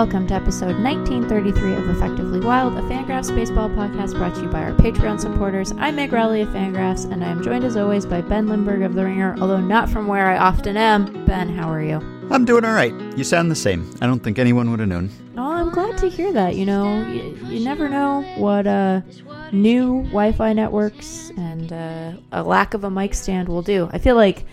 welcome to episode 1933 of Effectively Wild, a Fangraphs baseball podcast brought to you by our Patreon supporters. I'm Meg Rowley of Fangraphs, and I am joined as always by Ben Lindbergh of The Ringer, although not from where I often am. Ben, how are you? I'm doing all right. You sound the same. I don't think anyone would have known. Oh, I'm glad to hear that. You know, you, you never know what uh, new Wi-Fi networks and uh, a lack of a mic stand will do. I feel like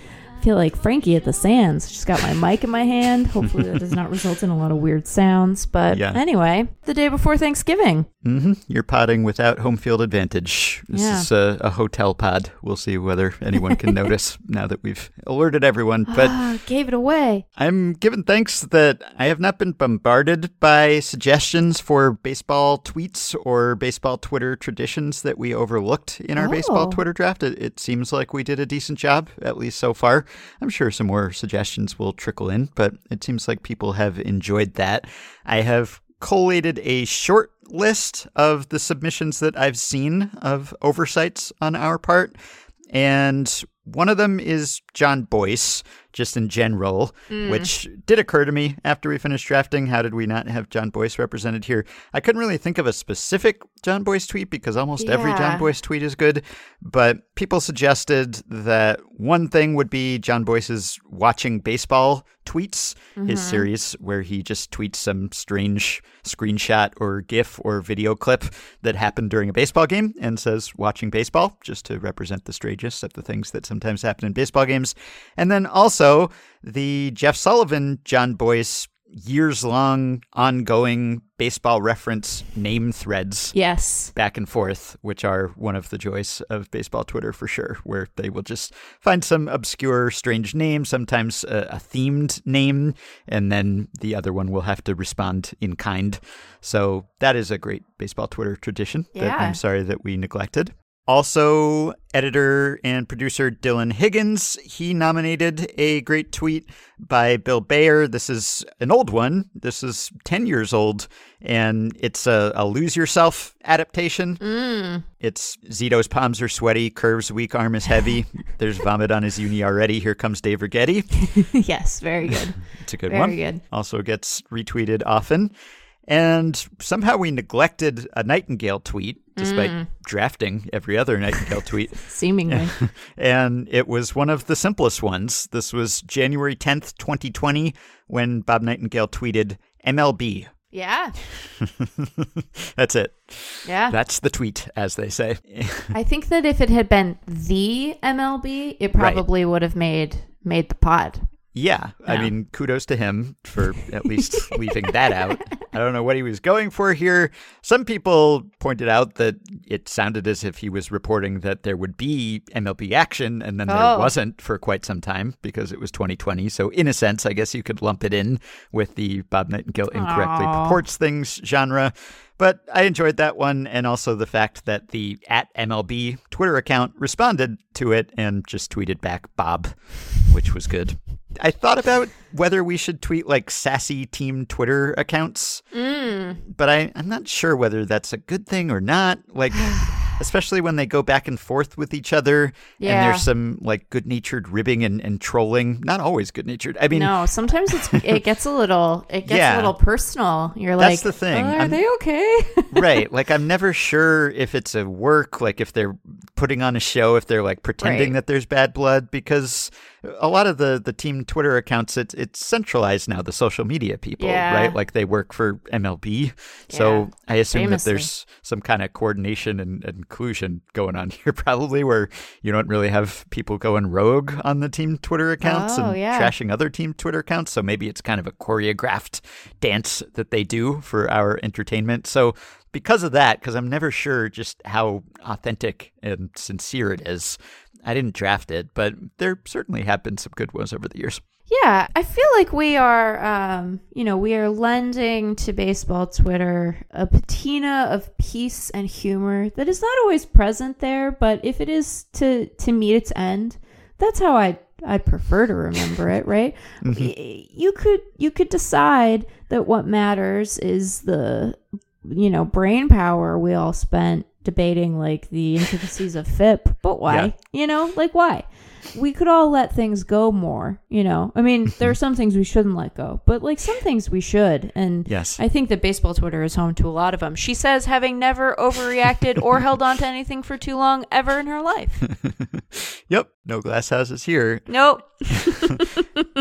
feel like Frankie at the Sands. Just got my mic in my hand. Hopefully, that does not result in a lot of weird sounds. But Yeah. anyway, the day before Thanksgiving. hmm You're podding without home field advantage. This Yeah. is a, a hotel pod. We'll see whether anyone can notice now that we've alerted everyone. But ah, gave it away. I'm giving thanks that I have not been bombarded by suggestions for baseball tweets or baseball Twitter traditions that we overlooked in our baseball Oh. Twitter draft. It, it seems like we did a decent job, at least so far. I'm sure some more suggestions will trickle in, but it seems like people have enjoyed that. I have collated a short list of the submissions that I've seen of oversights on our part. And one of them is Jon Bois, just in general, mm. which did occur to me after we finished drafting. How did we not have Jon Bois represented here? I couldn't really think of a specific Jon Bois tweet because almost every Jon Bois tweet is good. But people suggested that one thing would be Jon Bois's watching baseball tweets, his mm-hmm. series where he just tweets some strange screenshot or GIF or video clip that happened during a baseball game and says watching baseball, just to represent the strangest of the things that sometimes happen in baseball games. And then also the Jeff Sullivan, Jon Bois, years long ongoing baseball reference name threads Yes. back and forth, which are one of the joys of baseball Twitter for sure, where they will just find some obscure, strange name, sometimes a, a themed name, and then the other one will have to respond in kind. So that is a great baseball Twitter tradition that Yeah. I'm sorry that we neglected. Also, editor and producer Dylan Higgins, he nominated a great tweet by Bill Baer. This is an old one. This is 10 years old, and it's a, a Lose Yourself adaptation. Mm. It's Zito's palms are sweaty, Curve's weak arm is heavy. There's vomit on his uni already. Here comes Dave Righetti. yes, very good. It's a good Very one. Very good. Also gets retweeted often. And somehow we neglected a Nightingale tweet, despite Mm. drafting every other Nightingale tweet. Seemingly. and it was one of the simplest ones. This was January 10th, 2020, when Bob Nightingale tweeted MLB. yeah. That's it. Yeah. That's the tweet, as they say. I think that if it had been the MLB, it Right. probably would have made made the pod. Yeah, I mean, kudos to him for at least leaving that out. I don't know what he was going for here. Some people pointed out that it sounded as if he was reporting that there would be MLB action, and then Oh. there wasn't for quite some time because it was 2020. So, in a sense, I guess you could lump it in with the Bob Nightingale incorrectly Aw. purports things genre. But I enjoyed that one, and also the fact that the at MLB Twitter account responded to it and just tweeted back Bob, which was good. I thought about whether we should tweet like sassy team Twitter accounts, mm. but I, I'm not sure whether that's a good thing or not. Like, especially when they go back and forth with each other, and there's some like good natured ribbing and, and trolling. Not always good natured. I mean, No, sometimes it's it gets a little it gets Yeah. a little personal. You're That's like, the thing. "Oh, are I'm- they okay? right. Like I'm never sure if it's a work, like if they're putting on a show, if they're like pretending Right. that there's bad blood, because a lot of the the team Twitter accounts, it's it's centralized now. The social media people, Yeah. right? Like they work for MLB, Yeah. so I assume Famously. that there's some kind of coordination and, and inclusion going on here, probably where you don't really have people going rogue on the team Twitter accounts Oh, and yeah. trashing other team Twitter accounts. So maybe it's kind of a choreographed dance that they do for our entertainment. So because of that, because I'm never sure just how authentic and sincere it is, I didn't draft it, but there certainly have been some good ones over the years. Yeah, I feel like we are, um, you know, we are lending to baseball Twitter a patina of peace and humor that is not always present there, but if it is to to meet its end, that's how I I prefer to remember it. Right? Y- You could you could decide that what matters is the you know brain power we all spent debating like the intricacies of FIP, but why? Yeah. You know, like why? We could all let things go more, you know. I mean, mm-hmm. there are some things we shouldn't let go, but like some things we should. And Yes. I think that baseball Twitter is home to a lot of them. She says having never overreacted or held on to anything for too long ever in her life. yep. No glass houses here. Nope.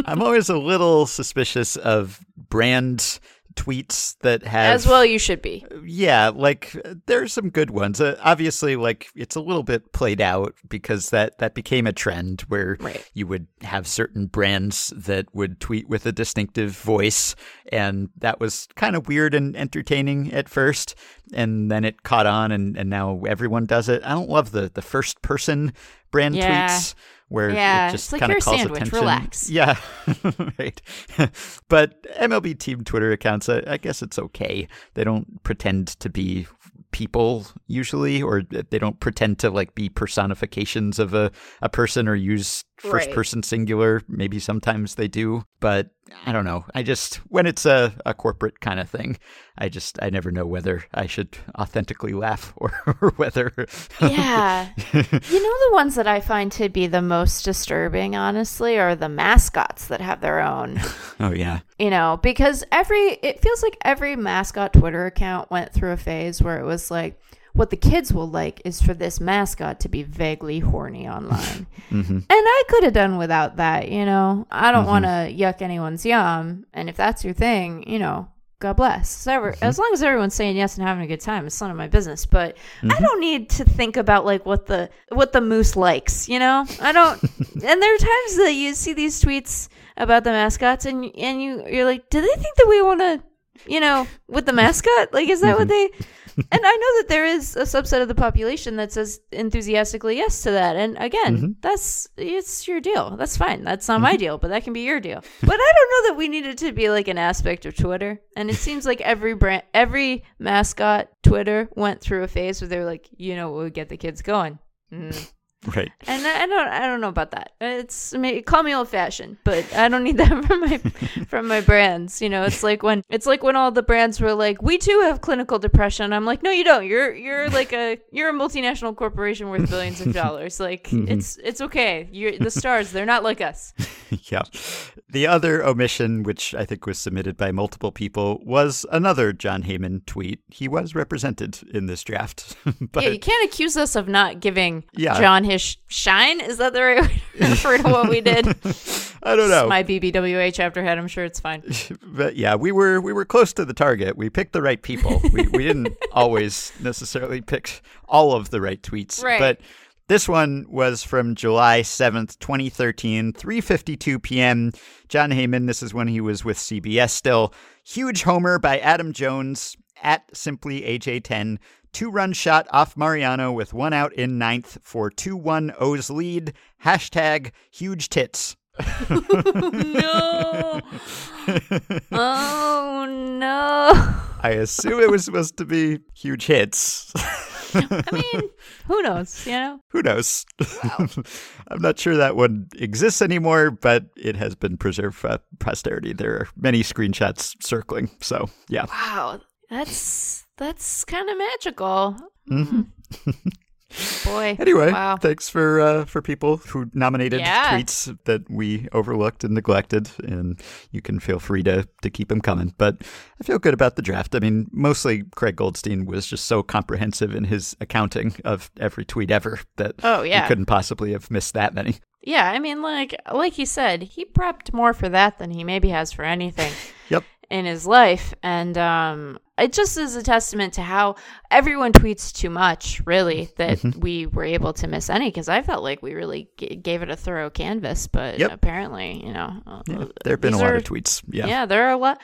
I'm always a little suspicious of brand tweets that have As well you should be. Yeah, like there's some good ones. Uh, obviously, like it's a little bit played out because that that became a trend where Right. you would have certain brands that would tweet with a distinctive voice, and that was kind of weird and entertaining at first, and then it caught on, and and now everyone does it. I don't love the the first person brand Yeah. tweets where Yeah, it just like kind of calls sandwich. attention. Relax. Yeah, right. but MLB team Twitter accounts, I, I guess it's okay. They don't pretend to be people usually, or they don't pretend to like be personifications of a, a person or use first Right. person singular. Maybe sometimes they do, but I don't know. I just when it's a, a corporate kind of thing, I just I never know whether I should authentically laugh or, or whether Yeah. you know the ones that I find to be the most disturbing, honestly, are the mascots that have their own. oh yeah you know, because every it feels like every mascot Twitter account went through a phase where it was like what the kids will like is for this mascot to be vaguely horny online. hmm And I could have done without that, you know. I don't Mhm. want to yuck anyone's yum, and if that's your thing, you know, God bless. So ever, As long as everyone's saying yes and having a good time, it's none of my business. But I don't need to think about like what the what the moose likes, you know. I don't. and there are times that you see these tweets about the mascots, and and you you're like, do they think that we want to, you know, with the mascot? Like, is that what they? And I know that there is a subset of the population that says enthusiastically yes to that. And again, Mhm. that's it's your deal. That's fine. That's not my deal, but that can be your deal. But I don't know that we need it to be like an aspect of Twitter. And it seems like every brand, every mascot Twitter went through a phase where they were like, you know, what would get the kids going. Mm. right And I I don't, I don't know about that. It's I mean, call me old fashioned, but I don't need that from my from my brands. You know, it's like when it's like when all the brands were like, "We too have clinical depression." I'm like, "No, you don't. You're you're like a you're a multinational corporation worth billions of dollars. Like mm-hmm. it's it's okay. You're the stars. They're not like us." yeah. The other omission, which I think was submitted by multiple people, was another Jon Heyman tweet. He was represented in this draft, but yeah, you can't accuse us of not giving Yeah. John his shine. Is that the right way to refer to what we did? I don't know. My BBWA chapter head. I'm sure it's fine. but yeah, we were we were close to the target. We picked the right people. We we didn't always necessarily pick all of the right tweets, Right. but this one was from July 7th, 2013, 3:52 p.m. Jon Heyman, this is when he was with CBS still. Huge homer by Adam Jones at simply AJ10. Two-run shot off Mariano with one out in ninth for 2-1 O's lead. Hashtag huge tits. no. Oh no. I assume it was supposed to be huge hits. I mean, who knows, you know? Who knows? I'm not sure that one exists anymore, but it has been preserved for posterity. There are many screenshots circling. So, yeah. Wow. That's that's kind of magical. Mhm. Boy. Anyway, Wow. thanks for uh, for people who nominated Yeah. tweets that we overlooked and neglected, and you can feel free to to keep them coming. But I feel good about the draft. I mean, mostly Craig Goldstein was just so comprehensive in his accounting of every tweet ever that Oh you yeah. couldn't possibly have missed that many. Yeah, I mean like like he said, he prepped more for that than he maybe has for anything. Yep. in his life and um it just is a testament to how everyone tweets too much really that Mm-hmm. we were able to miss any because i felt like we really g- gave it a thorough canvas but Yep. apparently you know uh, Yeah, there have been a lot are- of tweets. Yeah. yeah. there are a lot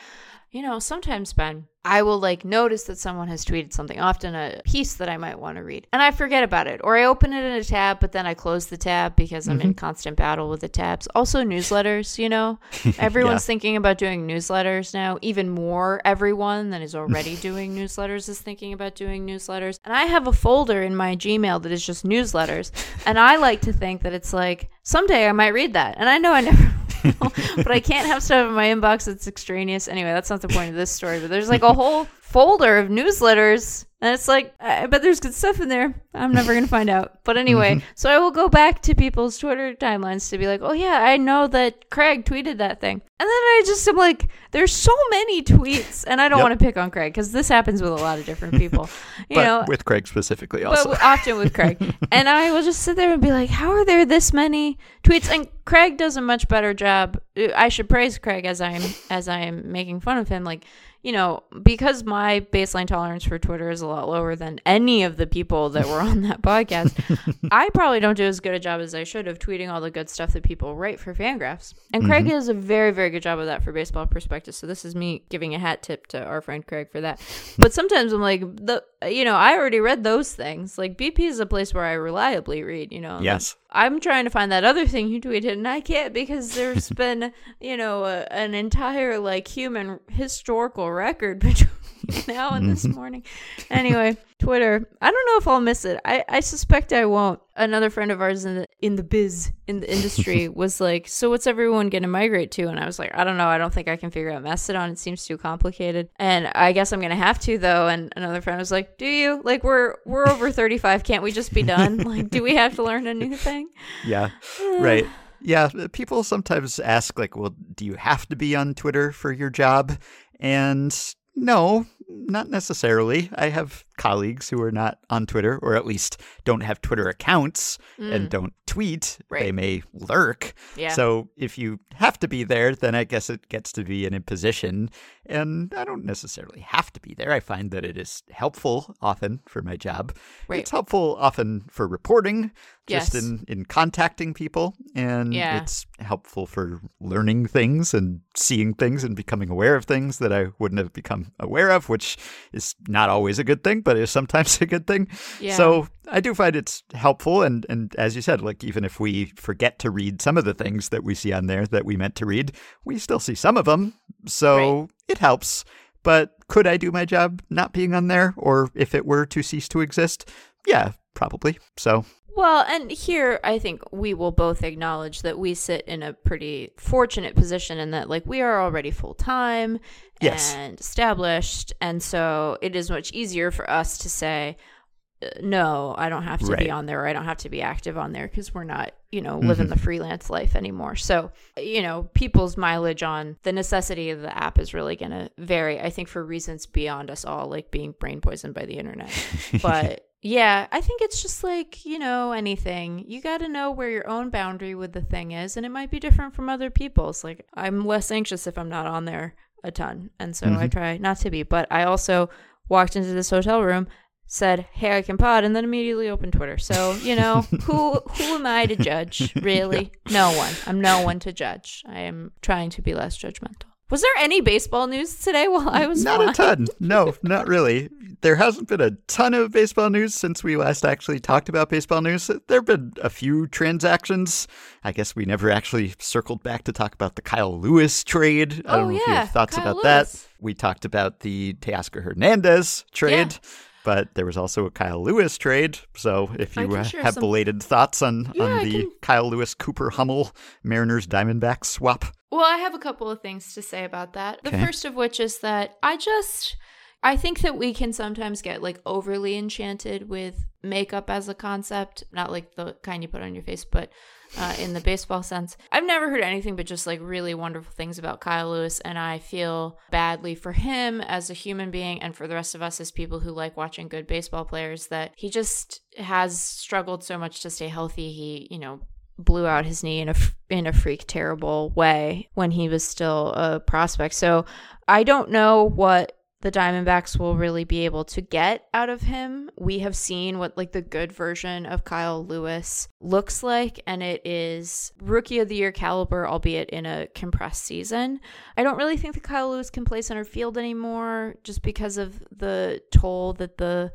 you know sometimes ben i will like notice that someone has tweeted something often a piece that i might want to read and i forget about it or i open it in a tab but then i close the tab because i'm Mm-hmm. in constant battle with the tabs. Also newsletters you know? Everyone's thinking about doing newsletters now even more everyone that is already doing newsletters is thinking about doing newsletters and i have a folder in my gmail that is just newsletters and i like to think that it's like someday i might read that and i know i never but i can't have stuff in my inbox that's extraneous. Anyway that's not the point of this story but there's like a whole folder of newsletters and it's like, I bet there's good stuff in there. I'm never going to find out. But anyway, Mm-hmm. so I will go back to people's Twitter timelines to be like, oh, yeah, I know that Craig tweeted that thing. And then I just am like, there's so many tweets. And I don't Yep. want to pick on Craig because this happens with a lot of different people. You but know, with Craig specifically also. w- often with Craig. and I will just sit there and be like, how are there this many tweets? And Craig does a much better job. I should praise Craig as I'm as I am making fun of him. Like, you know, because my baseline tolerance for Twitter is a lot lower than any of the people that were on that podcast. I probably don't do as good a job as I should of tweeting all the good stuff that people write for Fangraphs. And Craig mm-hmm. does a very, very good job of that for Baseball Prospectus. So this is me giving a hat tip to our friend Craig for that. But sometimes I'm like, the you know, I already read those things. Like BP is a place where I reliably read. You know, yes. I'm trying to find that other thing you tweeted, and I can't because there's been, you know, a, an entire like human historical record between now and this mm-hmm. morning. Anyway, Twitter. I don't know if I'll miss it. I, I suspect I won't. Another friend of ours in the in the biz in the industry was like, "So what's everyone going to migrate to?" And I was like, "I don't know. I don't think I can figure out Mastodon. It seems too complicated." And I guess I'm going to have to though. And another friend was like, "Do you? Like we're we're over 35. Can't we just be done? Like do we have to learn a new thing?" Yeah. right. Yeah. People sometimes ask, like, well, do you have to be on Twitter for your job? And no, not necessarily. I have colleagues who are not on Twitter, or at least don't have Twitter accounts and don't tweet. They Mm. May lurk. Yeah. So if you have to be there, then I guess it gets to be an imposition. And I don't necessarily have to be there. I find that it is helpful often for my job. Right. It's helpful often for reporting, just Yes. in, in contacting people. And Yeah. it's helpful for learning things and seeing things and becoming aware of things that I wouldn't have become aware of, which is not always a good thing, but is sometimes a good thing. Yeah. So I do find it's helpful. And, and as you said, like even if we forget to read some of the things that we see on there that we meant to read, we still see some of them. So Right. it helps. But could I do my job not being on there? Or if it were to cease to exist? Yeah, probably. So Well, and here I think we will both acknowledge that we sit in a pretty fortunate position in that, like, we are already full time Yes. and established. And so it is much easier for us to say, uh, no, I don't have to Right. be on there. Or I don't have to be active on there because we're not, you know, living the freelance life anymore. So, you know, people's mileage on the necessity of the app is really going to vary, I think, for reasons beyond us all, like being brain poisoned by the internet. But yeah, I think it's just like, you know, anything. You got to know where your own boundary with the thing is, and it might be different from other people's. Like, I'm less anxious if I'm not on there a ton. And so I mm-hmm. try not to be. But I also walked into this hotel room, said, Hey, I can pod, and then immediately opened Twitter. So, you know, who who am I to judge, really? No one. I'm no one to judge. I am trying to be less judgmental. Was there any baseball news today while I was not a ton. No, not really. There hasn't been a ton of baseball news since we last actually talked about baseball news. There have been a few transactions. I guess we never actually circled back to talk about the Kyle Lewis trade. I Oh, don't know if you yeah, have thoughts Kyle about Lewis. that. We talked about the Teoscar Hernandez trade. But there was also a Kyle Lewis trade. So if you uh, have some- belated thoughts on, Yeah, on the can- Kyle Lewis Cooper Hummel Mariners Diamondbacks swap. Well, I have a couple of things to say about that. The Okay. first of which is that I just I think that we can sometimes get like overly enchanted with makeup as a concept, not like the kind you put on your face, but uh, in the baseball sense. I've never heard anything but just like really wonderful things about Kyle Lewis, and I feel badly for him as a human being and for the rest of us as people who like watching good baseball players that he just has struggled so much to stay healthy. He, you know, blew out his knee in a in a freak terrible way when he was still a prospect. So I don't know what the Diamondbacks will really be able to get out of him. We have seen what like the good version of Kyle Lewis looks like and it is rookie of the year caliber albeit in a compressed season. I don't really think that Kyle Lewis can play center field anymore just because of the toll that the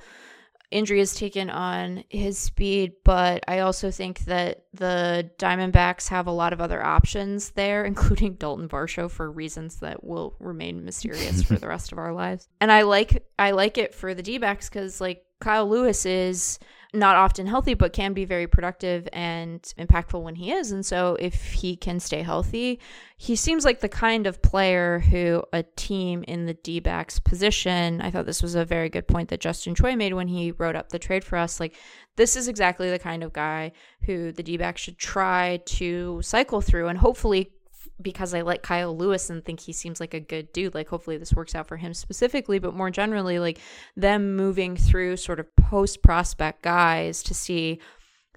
injury has taken on his speed, but I also think that the Diamondbacks have a lot of other options there, including Dalton Varsho for reasons that will remain mysterious for the rest of our lives. And I like I like it for the D-backs cuz like Kyle Lewis is not often healthy, but can be very productive and impactful when he is. And so, if he can stay healthy, he seems like the kind of player who a team in the D backs position. I thought this was a very good point that Justin Choi made when he wrote up the trade for us. Like, this is exactly the kind of guy who the D backs should try to cycle through and hopefully because I like Kyle Lewis and think he seems like a good dude. Like, hopefully, this works out for him specifically, but more generally, like them moving through sort of post prospect guys to see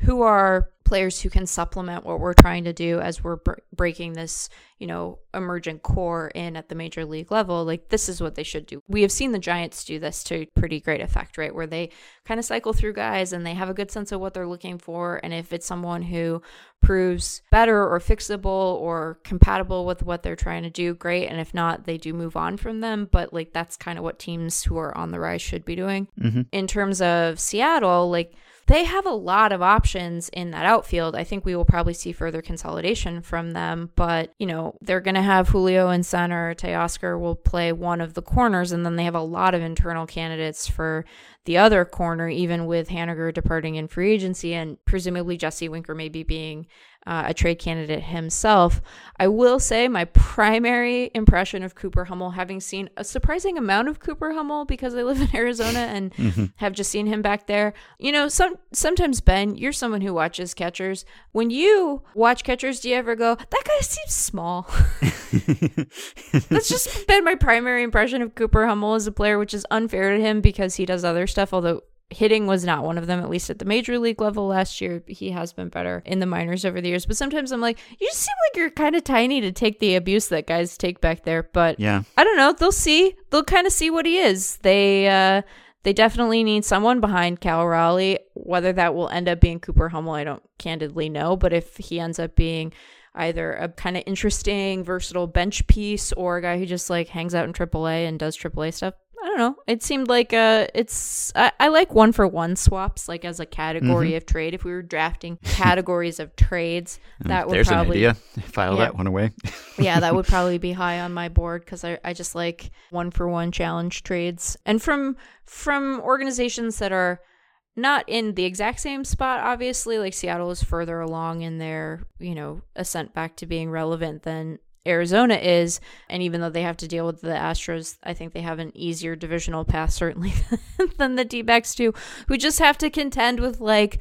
who are players who can supplement what we're trying to do as we're br- breaking this, you know, emergent core in at the major league level. Like this is what they should do. We have seen the Giants do this to pretty great effect, right? Where they kind of cycle through guys and they have a good sense of what they're looking for and if it's someone who proves better or fixable or compatible with what they're trying to do, great. And if not, they do move on from them, but like that's kind of what teams who are on the rise should be doing. Mm-hmm. In terms of Seattle, like they have a lot of options in that outfield. I think we will probably see further consolidation from them, but you know, they're going to have Julio in center, Teoscar will play one of the corners, and then they have a lot of internal candidates for the other corner, even with Haniger departing in free agency and presumably Jesse Winker maybe being uh, a trade candidate himself. I will say my primary impression of Cooper Hummel, having seen a surprising amount of Cooper Hummel because I live in Arizona and Mm-hmm. have just seen him back there. You know, some sometimes Ben, you're someone who watches catchers. When you watch catchers, do you ever go, "That guy seems small"? That's just been my primary impression of Cooper Hummel as a player, which is unfair to him because he does other stuff. Although hitting was not one of them, at least at the major league level last year. He has been better in the minors over the years. But sometimes I'm like, you just seem like you're kind of tiny to take the abuse that guys take back there. But Yeah. I don't know. They'll see. They'll kind of see what he is. They uh they definitely need someone behind Cal Raleigh. Whether that will end up being Cooper Hummel, I don't candidly know. But if he ends up being either a kind of interesting, versatile bench piece or a guy who just like hangs out in AAA and does AAA stuff, I don't know. It seemed like uh it's I, I like one for one swaps like as a category of trade. If we were drafting categories of trades, that would There's probably an idea. File Yeah. that one away. yeah, that would probably be high on my board because I, I just like one for one challenge trades. And from from organizations that are not in the exact same spot, obviously, like Seattle is further along in their, you know, ascent back to being relevant than Arizona is. And even though they have to deal with the Astros, I think they have an easier divisional path, certainly, than the D backs do, who just have to contend with like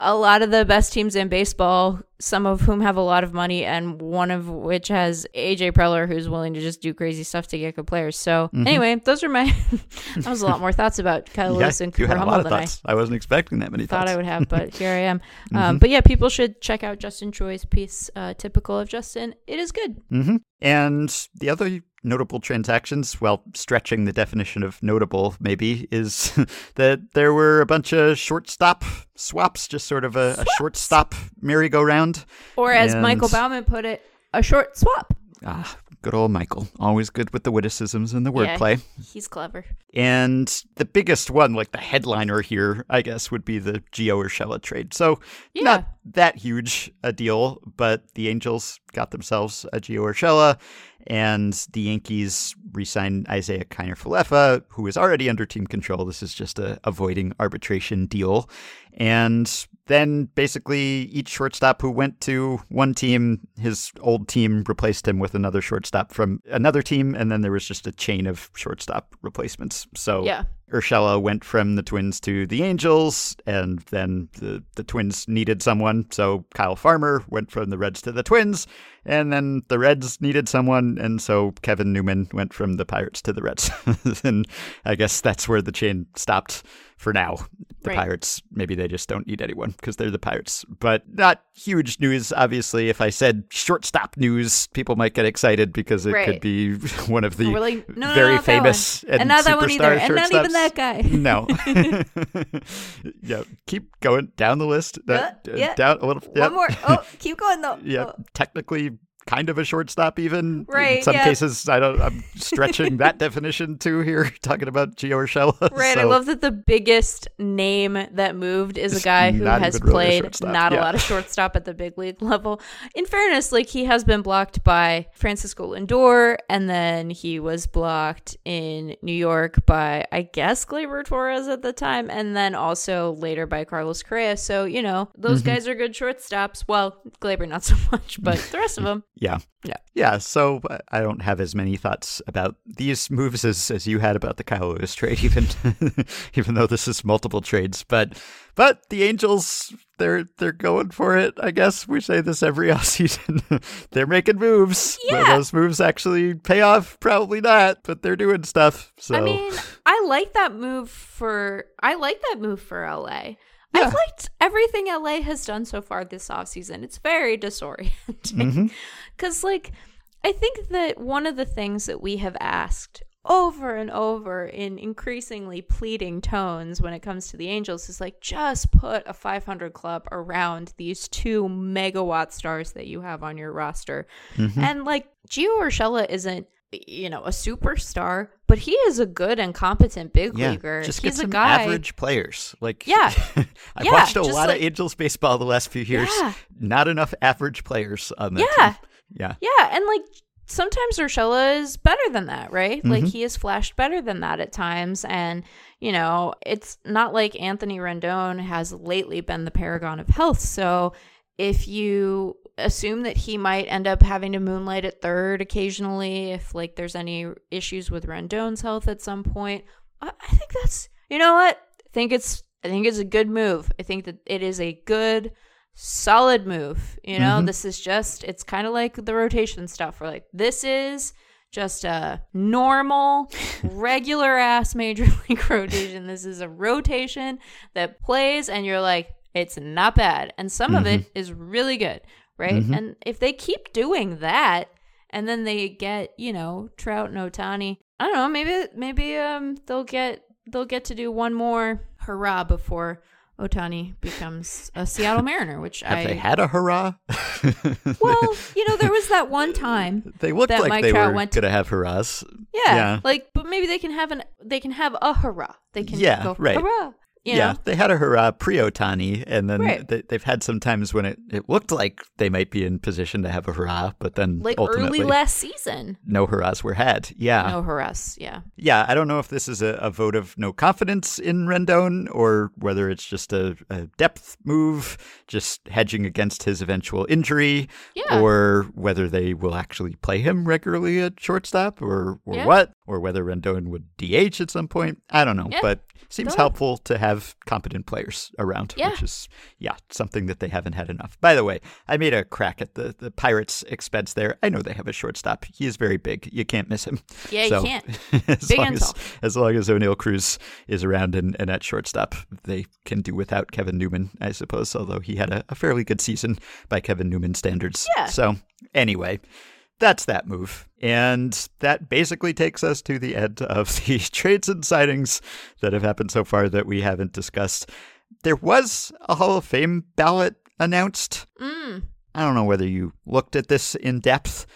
a lot of the best teams in baseball, some of whom have a lot of money, and one of which has AJ Preller, who's willing to just do crazy stuff to get good players. So, anyway, those are my. that was a lot more thoughts about Kyle Lewis and you Cooper had a Hummel lot of than I thoughts. I, wasn't expecting that many thought thoughts. I would have, but here I am. Um, but yeah, people should check out Justin Choi's piece, uh, typical of Justin. It is good. Mm-hmm. And the other notable transactions, well, stretching the definition of notable maybe, is that there were a bunch of shortstop swaps, just sort of a, a shortstop merry-go-round. Or as And- Michael Bauman put it, a short swap. Ah, good old Michael. Always good with the witticisms and the wordplay. Yeah. He's clever. And the biggest one, like the headliner here, I guess, would be the Gio Urshela trade. So Yeah. not that huge a deal, but the Angels got themselves a Gio Urshela, and the Yankees re-signed Isaiah Kiner Falefa, who is already under team control. This is just a avoiding arbitration deal. And then basically each shortstop who went to one team, his old team replaced him with another shortstop from another team, and then there was just a chain of shortstop replacements. So Yeah. Urshela went from the Twins to the Angels, and then the, the Twins needed someone, so Kyle Farmer went from the Reds to the Twins, and then the Reds needed someone, and so Kevin Newman went from the Pirates to the Reds. and I guess that's where the chain stopped for now. The Right. Pirates, maybe they just don't need anyone because they're the Pirates. But not huge news, obviously. If I said shortstop news, people might get excited because it Right. could be one of the like, no, no, very not famous and, And not that one either. superstar And not even. That guy. No. yeah, keep going down the list. That- Yeah, yeah. Down a little. Yeah. One more. Oh, keep going though. Yeah, Oh. technically kind of a shortstop, even. Right, In some yeah. cases, I don't. I'm stretching that definition too here, talking about Gio Urshela. Right. I love that the biggest name that moved is a guy who not has really a played shortstop, not a lot of shortstop at the big league level. In fairness, like he has been blocked by Francisco Lindor, and then he was blocked in New York by I guess Gleyber Torres at the time, and then also later by Carlos Correa. So you know those Mm-hmm. guys are good shortstops. Well, Gleyber not so much, but the rest of them. Yeah. Yeah. Yeah. So uh, I don't have as many thoughts about these moves as, as you had about the Kyle Lewis trade, even even though this is multiple trades. But but the Angels, they're they're going for it. I guess we say this every offseason. they're making moves. Yeah. those moves actually pay off? Probably not, but they're doing stuff. So I mean, I like that move for I like that move for LA. Yeah. I've liked everything LA has done so far this offseason. It's very disorienting. Mhm. Cuz like I think that one of the things that we have asked over and over in increasingly pleading tones when it comes to the Angels is like just put a 500 club around these two megawatt stars that you have on your roster. Mhm. And like Gio Urshela isn't you know a superstar, but he is a good and competent big yeah, leaguer. just get He's a some guy. average players. Like Yeah. I've Yeah, watched a lot like- of Angels baseball the last few years. Yeah. Not enough average players on that Yeah. team. Yeah. Yeah, and like sometimes Urshela is better than that, right? Like Mhm. he has flashed better than that at times and you know, it's not like Anthony Rendon has lately been the paragon of health. So if you assume that he might end up having to moonlight at third occasionally if like there's any issues with Rendon's health at some point, I, I think that's you know what? I think it's I think it's a good move. I think that it is a good solid move. You know, Mhm. this is just it's kind of like the rotation stuff. We're like, this is just a normal, regular ass major league rotation. This is a rotation that plays and you're like, it's not bad. And some of it is really good, right? Mhm. And if they keep doing that and then they get, you know, Trout and Ohtani, I don't know, maybe maybe um they'll get they'll get to do one more hurrah before Ohtani becomes a Seattle Mariner, which Have I they had a hurrah? well, you know, there was that one time. they looked that like Mike they Trout were went to- going to have hurrahs. Yeah, Yeah. like, but maybe they can have an they can have a hurrah. They can Yeah, go right. hurrah. You yeah, know? they had a hurrah pre Ohtani, and then Right. they, they've had some times when it, it looked like they might be in position to have a hurrah, but then like early last season. no hurrahs were had. Yeah, No hurrahs. Yeah. yeah. I don't know if this is a, a vote of no confidence in Rendon or whether it's just a, a depth move, just hedging against his eventual injury, Yeah. or whether they will actually play him regularly at shortstop, or or Yeah. what, or whether Rendon would DH at some point. I don't know, Yeah. but seems Don't- helpful to have competent players around, Yeah. which is yeah something that they haven't had enough. By the way, I made a crack at the the Pirates' expense there. I know they have a shortstop. He is very big. You can't miss him. Yeah, you can't. as Big long as, as long as Oneil Cruz is around and, and at shortstop, they can do without Kevin Newman, I suppose. Although he had a, a fairly good season by Kevin Newman standards. Yeah. So anyway, that's that move. And that basically takes us to the end of the trades and signings that have happened so far that we haven't discussed. There was a Hall of Fame ballot announced. Mm. I don't know whether you looked at this in depth,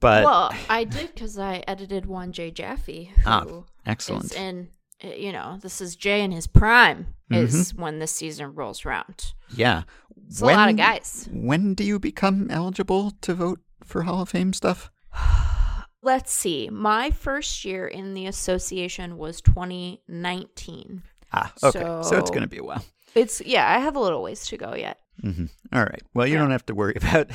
but well, I did because I edited one Jay Jaffe, who Ah, excellent. in. uh, You know, this is Jay in his prime. Mm-hmm. Is when this season rolls around. Yeah. It's a lot of guys. When do you become eligible to vote for Hall of Fame stuff? Let's see. My first year in the association was 2019. Ah, okay. So, it's going to be a while. It's yeah, I have a little ways to go yet. hmm All right. Well, you Yeah. don't have to worry about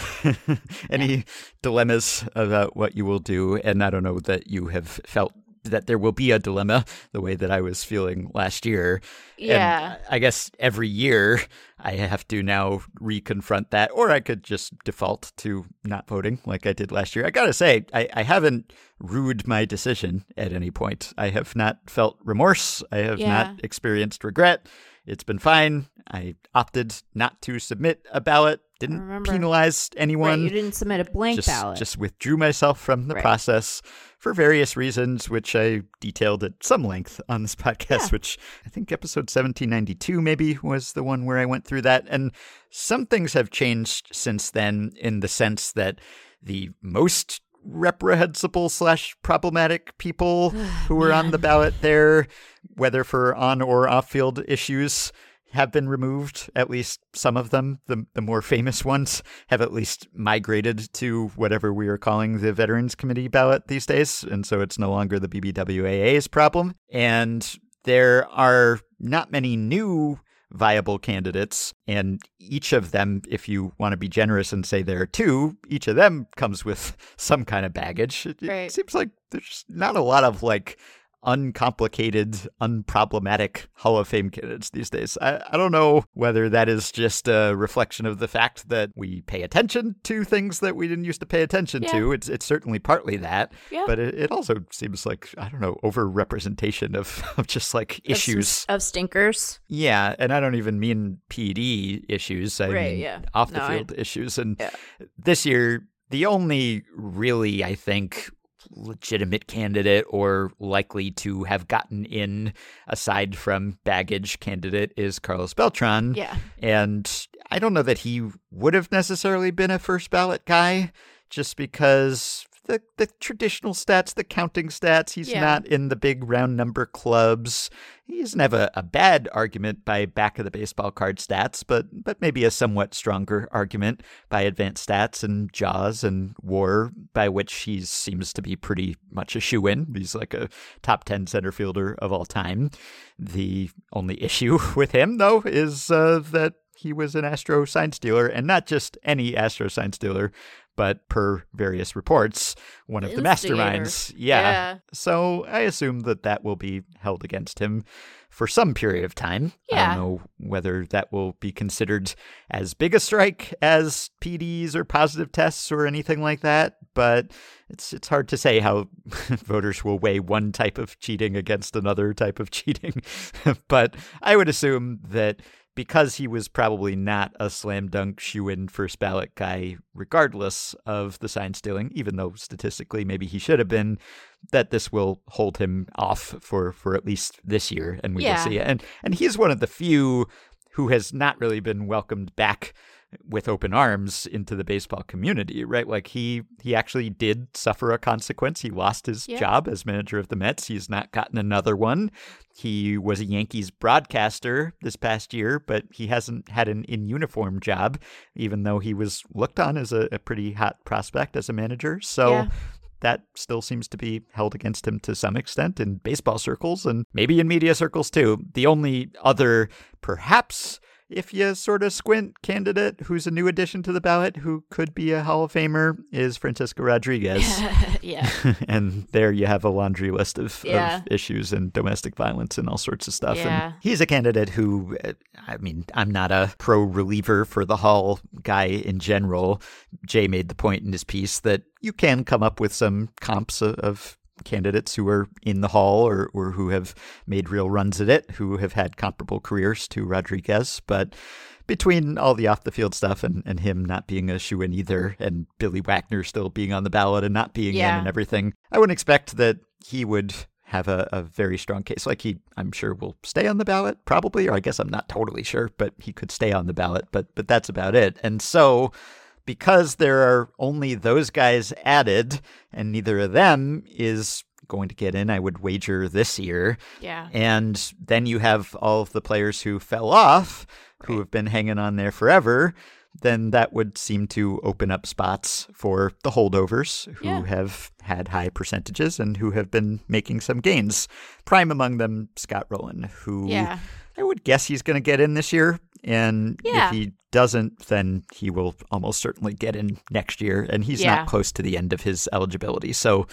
any dilemmas about what you will do. And I don't know that you have felt that there will be a dilemma the way that I was feeling last year. And Yeah. I guess every year I have to now reconfront that, or I could just default to not voting like I did last year. I gotta say, I, I haven't rued my decision at any point. I have not felt remorse. I have Yeah. not experienced regret. It's been fine. I opted not to submit a ballot. Didn't penalize Right, anyone you didn't submit a blank just, ballot. just withdrew myself from the Right. process for various reasons, which I detailed at some length on this podcast, Yeah. which I think episode 1792 maybe was the one where I went through that. And some things have changed since then in the sense that the most reprehensible slash problematic people who were on the ballot there, whether for on or off field issues, have been removed. At least some of them, the, the more famous ones, have at least migrated to whatever we are calling the Veterans Committee ballot these days. And so it's no longer the BBWAA's problem. And there are not many new viable candidates. And each of them, if you want to be generous and say there are two, each of them comes with some kind of baggage. It, Right. it seems like there's not a lot of like uncomplicated, unproblematic Hall of Fame candidates these days. I, I don't know whether that is just a reflection of the fact that we pay attention to things that we didn't used to pay attention Yeah. to. It's it's certainly partly that, Yeah. but it, it also seems like I don't know overrepresentation of, of just like issues. of stinkers. Yeah, and I don't even mean PED issues. I Right, mean yeah. off the No, I- field issues. And Yeah. this year, the only really, I think, legitimate candidate or likely to have gotten in aside from baggage candidate is Carlos Beltran. Yeah. And I don't know that he would have necessarily been a first ballot guy just because the the traditional stats, the counting stats, he's Yeah. not in the big round number clubs. He doesn't have a, a bad argument by back of the baseball card stats, but but maybe a somewhat stronger argument by advanced stats and jaws and war, by which he seems to be pretty much a shoe in. He's like a top ten center fielder of all time. The only issue with him, though, is uh, that he was an Astro sign stealer, and not just any Astro sign stealer, but per various reports, one of the masterminds. Yeah. Yeah. So I assume that that will be held against him for some period of time. I don't know whether that will be considered as big a strike as PEDs or positive tests or anything like that, but it's it's hard to say how voters will weigh one type of cheating against another type of cheating. but I would assume that because he was probably not a slam dunk shoe in first ballot guy, regardless of the sign stealing, even though statistically maybe he should have been, that this will hold him off for, for at least this year, and we Yeah. will see. And and he's one of the few who has not really been welcomed back with open arms into the baseball community, right? Like he he actually did suffer a consequence. He lost his Yeah. job as manager of the Mets. He's not gotten another one. He was a Yankees broadcaster this past year, but he hasn't had an in uniform job, even though he was looked on as a, a pretty hot prospect as a manager. So Yeah. That still seems to be held against him to some extent in baseball circles and maybe in media circles too. The only other, perhaps, if you sort of squint, candidate who's a new addition to the ballot who could be a Hall of Famer is Francisco Rodriguez. yeah. and there you have a laundry list of, Yeah. of issues and domestic violence and all sorts of stuff. Yeah. And he's a candidate who, uh, I mean, I'm not a pro reliever for the Hall guy in general. Jay made the point in his piece that you can come up with some comps of, of candidates who are in the Hall or, or who have made real runs at it, who have had comparable careers to Rodriguez. But between all the off the field stuff and, and him not being a shoe in either, and Billy Wagner still being on the ballot and not being in and everything, I wouldn't expect that he would have a, a very strong case. Like he, I'm sure, will stay on the ballot, probably, or I guess I'm not totally sure, but he could stay on the ballot. But but that's about it. And so, because there are only those guys added, and neither of them is going to get in, I would wager this year. Yeah. And then you have all of the players who fell off, who have been hanging on there forever. Then that would seem to open up spots for the holdovers who Yeah. have had high percentages and who have been making some gains. Prime among them, Scott Rolen, who Yeah. I would guess he's going to get in this year. And Yeah. if he doesn't, then he will almost certainly get in next year. And he's Yeah. not close to the end of his eligibility. So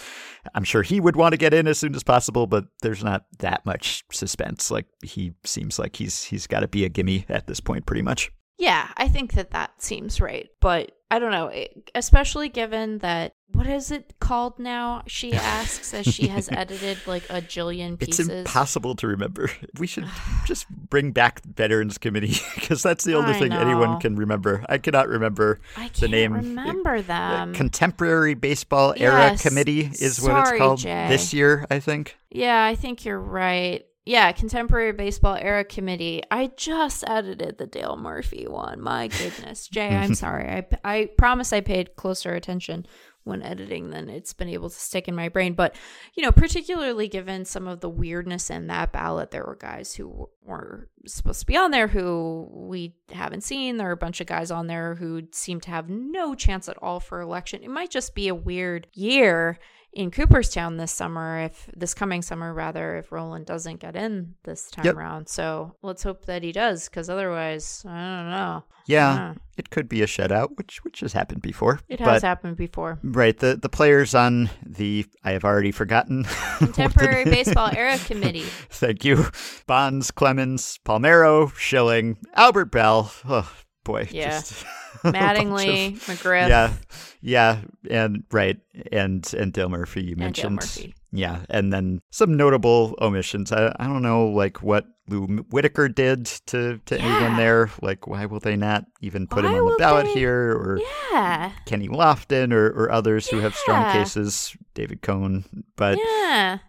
I'm sure he would want to get in as soon as possible, but there's not that much suspense. Like he seems like he's he's got to be a gimme at this point, pretty much. Yeah, I think that that seems right. But I don't know, it- especially given that what is it called now? She asks as she has edited like a jillion pieces. It's impossible to remember. We should just bring back Veterans Committee because that's the only I thing anyone can remember. I cannot remember I can't the name. remember The uh, them. Contemporary Baseball Era Committee is what it's called Jay. this year, I think. yeah, I think you're right. Yeah, contemporary baseball era committee. I just edited the Dale Murphy one. My goodness, Jay, I'm sorry. I I promise I paid closer attention when editing than it's been able to stick in my brain. But you know, particularly given some of the weirdness in that ballot, there were guys who were supposed to be on there who we haven't seen. There are a bunch of guys on there who seem to have no chance at all for election. It might just be a weird year in Cooperstown this summer, if this coming summer rather, if Rolen doesn't get in this time Yep. around. So let's hope that he does, because otherwise, I don't know. Yeah, Yeah. it could be a shutout, which which has happened before. It has happened before. Right, the the players on the I have already forgotten. Contemporary Baseball Era Committee. Thank you. Bonds, Clemens, Palmeiro, Schilling, Albert Belle. Oh boy. Yeah. just bunch of- Mattingly, McGriff, Yeah. Yeah. And right. And and Dale Murphy you and mentioned. Murphy. Yeah. And then some notable omissions. I I don't know like what Lou Whitaker did to, to anyone there. Like why will they not even put him Why on the ballot they- here or Yeah. Kenny Lofton or, or others who have strong cases, David Cone. But yeah.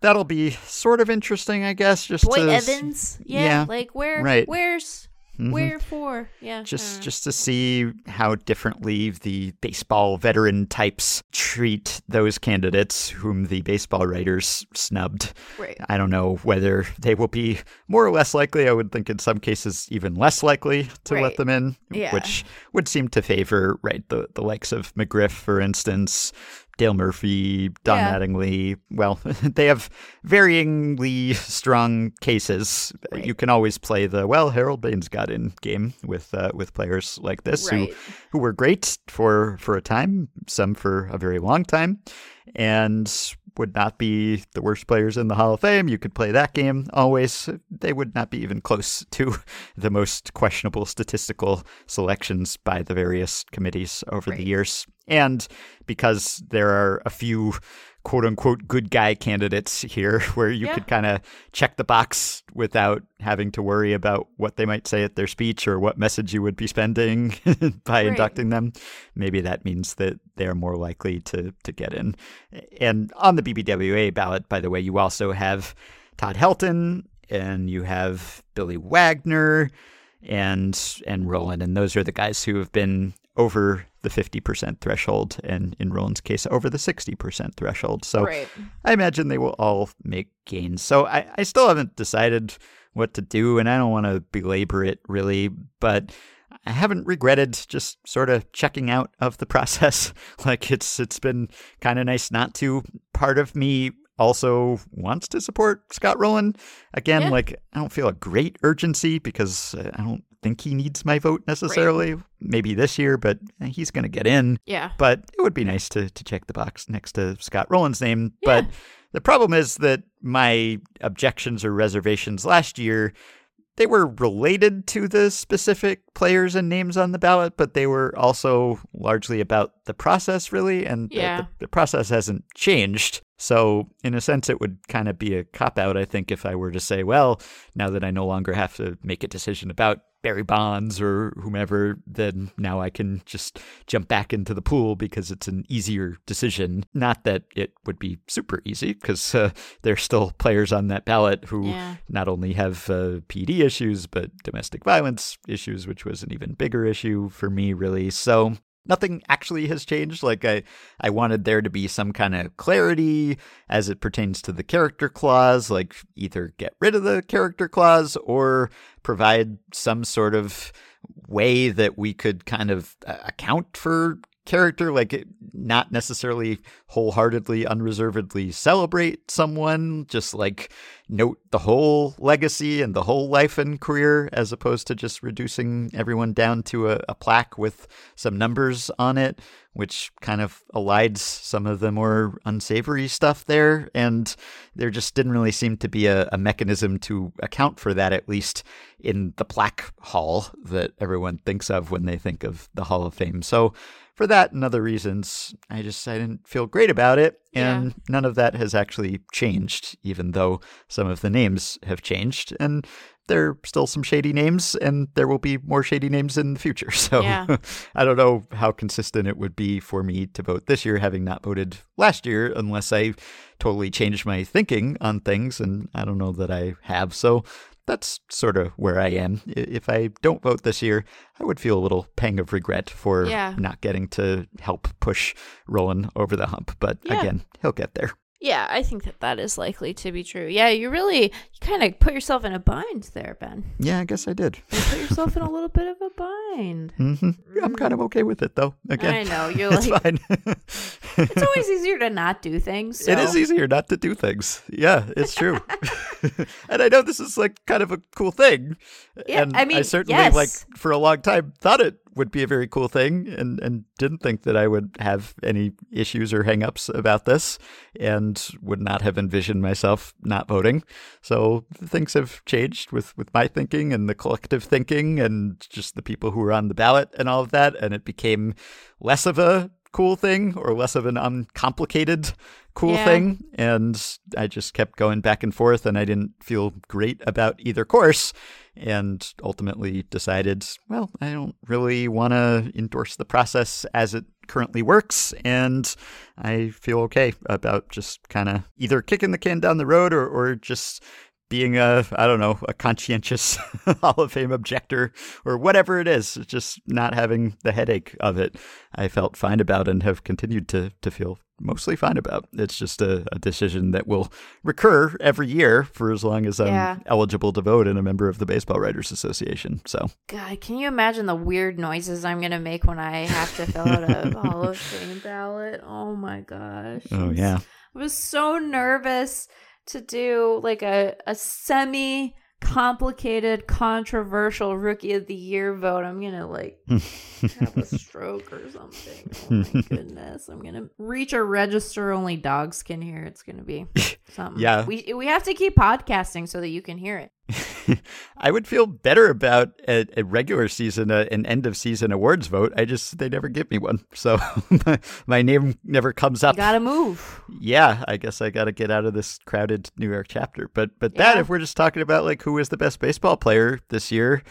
that'll be sort of interesting, I guess. Just Boyd to Evans. Yeah. yeah, Like where right. where's Mhm. where for? Yeah. Just don't just to see how differently the baseball veteran types treat those candidates whom the baseball writers snubbed. right. I don't know whether they will be more or less likely. I would think in some cases even less likely to let them in, Yeah. which would seem to favor right the the likes of McGriff, for instance, Dale Murphy, Don Yeah. Mattingly. Well, they have varyingly strong cases. Right. You can always play the well. Harold Baines got in game with uh, with players like this who who were great for for a time, some for a very long time, and would not be the worst players in the Hall of Fame. You could play that game always. They would not be even close to the most questionable statistical selections by the various committees over Right. the years. And because there are a few quote unquote good guy candidates here where you Yeah. could kind of check the box without having to worry about what they might say at their speech or what message you would be spending by Right. inducting them. Maybe that means that they're more likely to, to get in. And on the BBWA ballot, by the way, you also have Todd Helton and you have Billy Wagner and and Rolen, and those are the guys who have been over the 50% threshold, and in Rolen's case, over the 60% threshold. So right. I imagine they will all make gains. So I, I still haven't decided what to do, and I don't want to belabor it really, but I haven't regretted just sort of checking out of the process. like it's it's been kind of nice not to. Part of me also wants to support Scott Rolen. Again, Yeah. like I don't feel a great urgency because I don't think he needs my vote necessarily. Maybe this year, but eh, he's going to get in Yeah. but it would be nice to, to check the box next to Scott Rolen's name. Yeah. But the problem is that my objections or reservations last year, they were related to the specific players and names on the ballot, but they were also largely about the process, really. And the- Yeah. the, the process hasn't changed. So, in a sense, it would kind of be a cop out, I think, if I were to say, well, now that I no longer have to make a decision about Barry Bonds or whomever, then now I can just jump back into the pool because it's an easier decision. Not that it would be super easy, because uh, there's still players on that ballot who Yeah. not only have uh, PED issues, but domestic violence issues, which was an even bigger issue for me, really. So nothing actually has changed. Like I, I wanted there to be some kind of clarity as it pertains to the character clause, like either get rid of the character clause or provide some sort of way that we could kind of uh, account for character like not necessarily wholeheartedly unreservedly celebrate someone just like note the whole legacy and the whole life and career as opposed to just reducing everyone down to a, a plaque with some numbers on it which kind of elides some of the more unsavory stuff there. And there just didn't really seem to be a, a mechanism to account for that at least in the plaque hall that everyone thinks of when they think of the hall of fame. So for that and other reasons, I just I didn't feel great about it, and none of that has actually changed, even though some of the names have changed. And there are still some shady names, and there will be more shady names in the future. So Yeah. I don't know how consistent it would be for me to vote this year, having not voted last year, unless I totally changed my thinking on things, and I don't know that I have. So that's sort of where I am. If I don't vote this year, I would feel a little pang of regret for Yeah. not getting to help push Rolen over the hump. But Yeah. again, he'll get there. Yeah, I think that that is likely to be true. Yeah, you really you kind of put yourself in a bind there, Ben. Yeah, I guess I did. You put yourself in a little bit of a bind. hmm I'm kind of okay with it, though. Again, I know you're it's like fine. it's always easier to not do things. It is easier not to do things. Yeah, it's true. and I know this is like kind of a cool thing. Yeah, and I mean, I certainly yes. like for a long time thought it would be a very cool thing and, and didn't think that I would have any issues or hangups about this and would not have envisioned myself not voting. So things have changed with, with my thinking and the collective thinking and just the people who were on the ballot and all of that. And it became less of a cool thing or less of an uncomplicated cool Yeah. thing. And I just kept going back and forth and I didn't feel great about either course and ultimately decided, well, I don't really want to endorse the process as it currently works. And I feel okay about just kind of either kicking the can down the road or, or just being a, I don't know, a conscientious Hall of Fame objector or whatever it is, just not having the headache of it. I felt fine about and have continued to, to feel mostly fine about. It's just a, a decision that will recur every year for as long as I'm Yeah. eligible to vote and a member of the Baseball Writers Association. So God, can you imagine the weird noises I'm gonna make when I have to fill out a Hall of Fame ballot? Oh my gosh. Oh yeah. I was so nervous to do like a, a semi complicated, controversial rookie of the year vote. I'm gonna like have a stroke or something. Oh my goodness. I'm gonna reach a register only dogs can hear. It's gonna be something. Yeah. We we have to keep podcasting so that you can hear it. I would feel better about a, a regular season, uh an end of season awards vote. I just they never give me one, so my, my name never comes You up. gotta move. yeah, I guess I got to get out of this crowded New York chapter. But but that if we're just talking about like who is the best baseball player this year,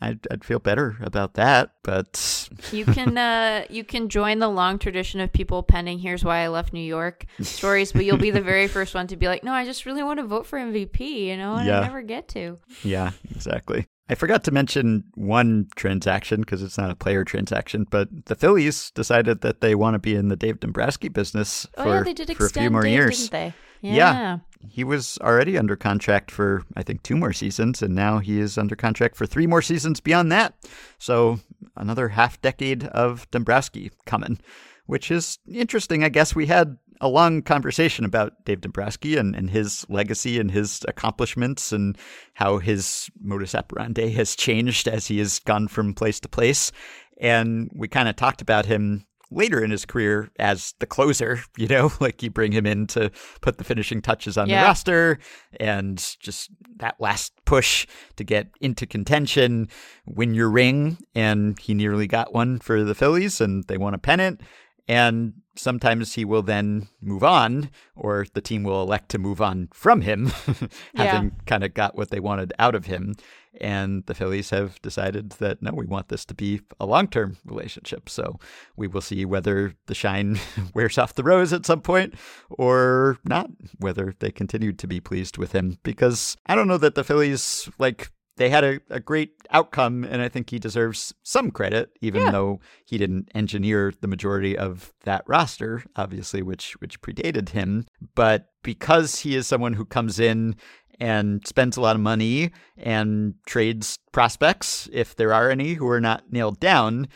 I'd I'd feel better about that. But You can uh you can join the long tradition of people penning here's why I left New York stories, but you'll be the very first one to be like, No, I just really want to vote for MVP, you know, and Yeah. I never get to. Yeah, exactly. I forgot to mention one transaction because it's not a player transaction, but the Phillies decided that they want to be in the Dave Dombrowski business Oh for, yeah, they did for a few more Dave, years. didn't they? Yeah. He was already under contract for, I think, two more seasons, and now he is under contract for three more seasons beyond that. So another half decade of Dombrowski coming, which is interesting. I guess we had a long conversation about Dave Dombrowski and, and his legacy and his accomplishments and how his modus operandi has changed as he has gone from place to place. And we kind of talked about him later in his career as the closer, you know, like you bring him in to put the finishing touches on Yeah. the roster and just that last push to get into contention, win your ring. And he nearly got one for the Phillies and they won a pennant. And sometimes he will then move on, or the team will elect to move on from him, having kind of got what they wanted out of him. And the Phillies have decided that no, we want this to be a long term relationship. So we will see whether the shine wears off the rose at some point or not, whether they continue to be pleased with him. Because I don't know that the Phillies, like, they had a, a great outcome, and I think he deserves some credit, even Yeah. though he didn't engineer the majority of that roster, obviously, which which predated him. But because he is someone who comes in and spends a lot of money and trades prospects, if there are any who are not nailed down,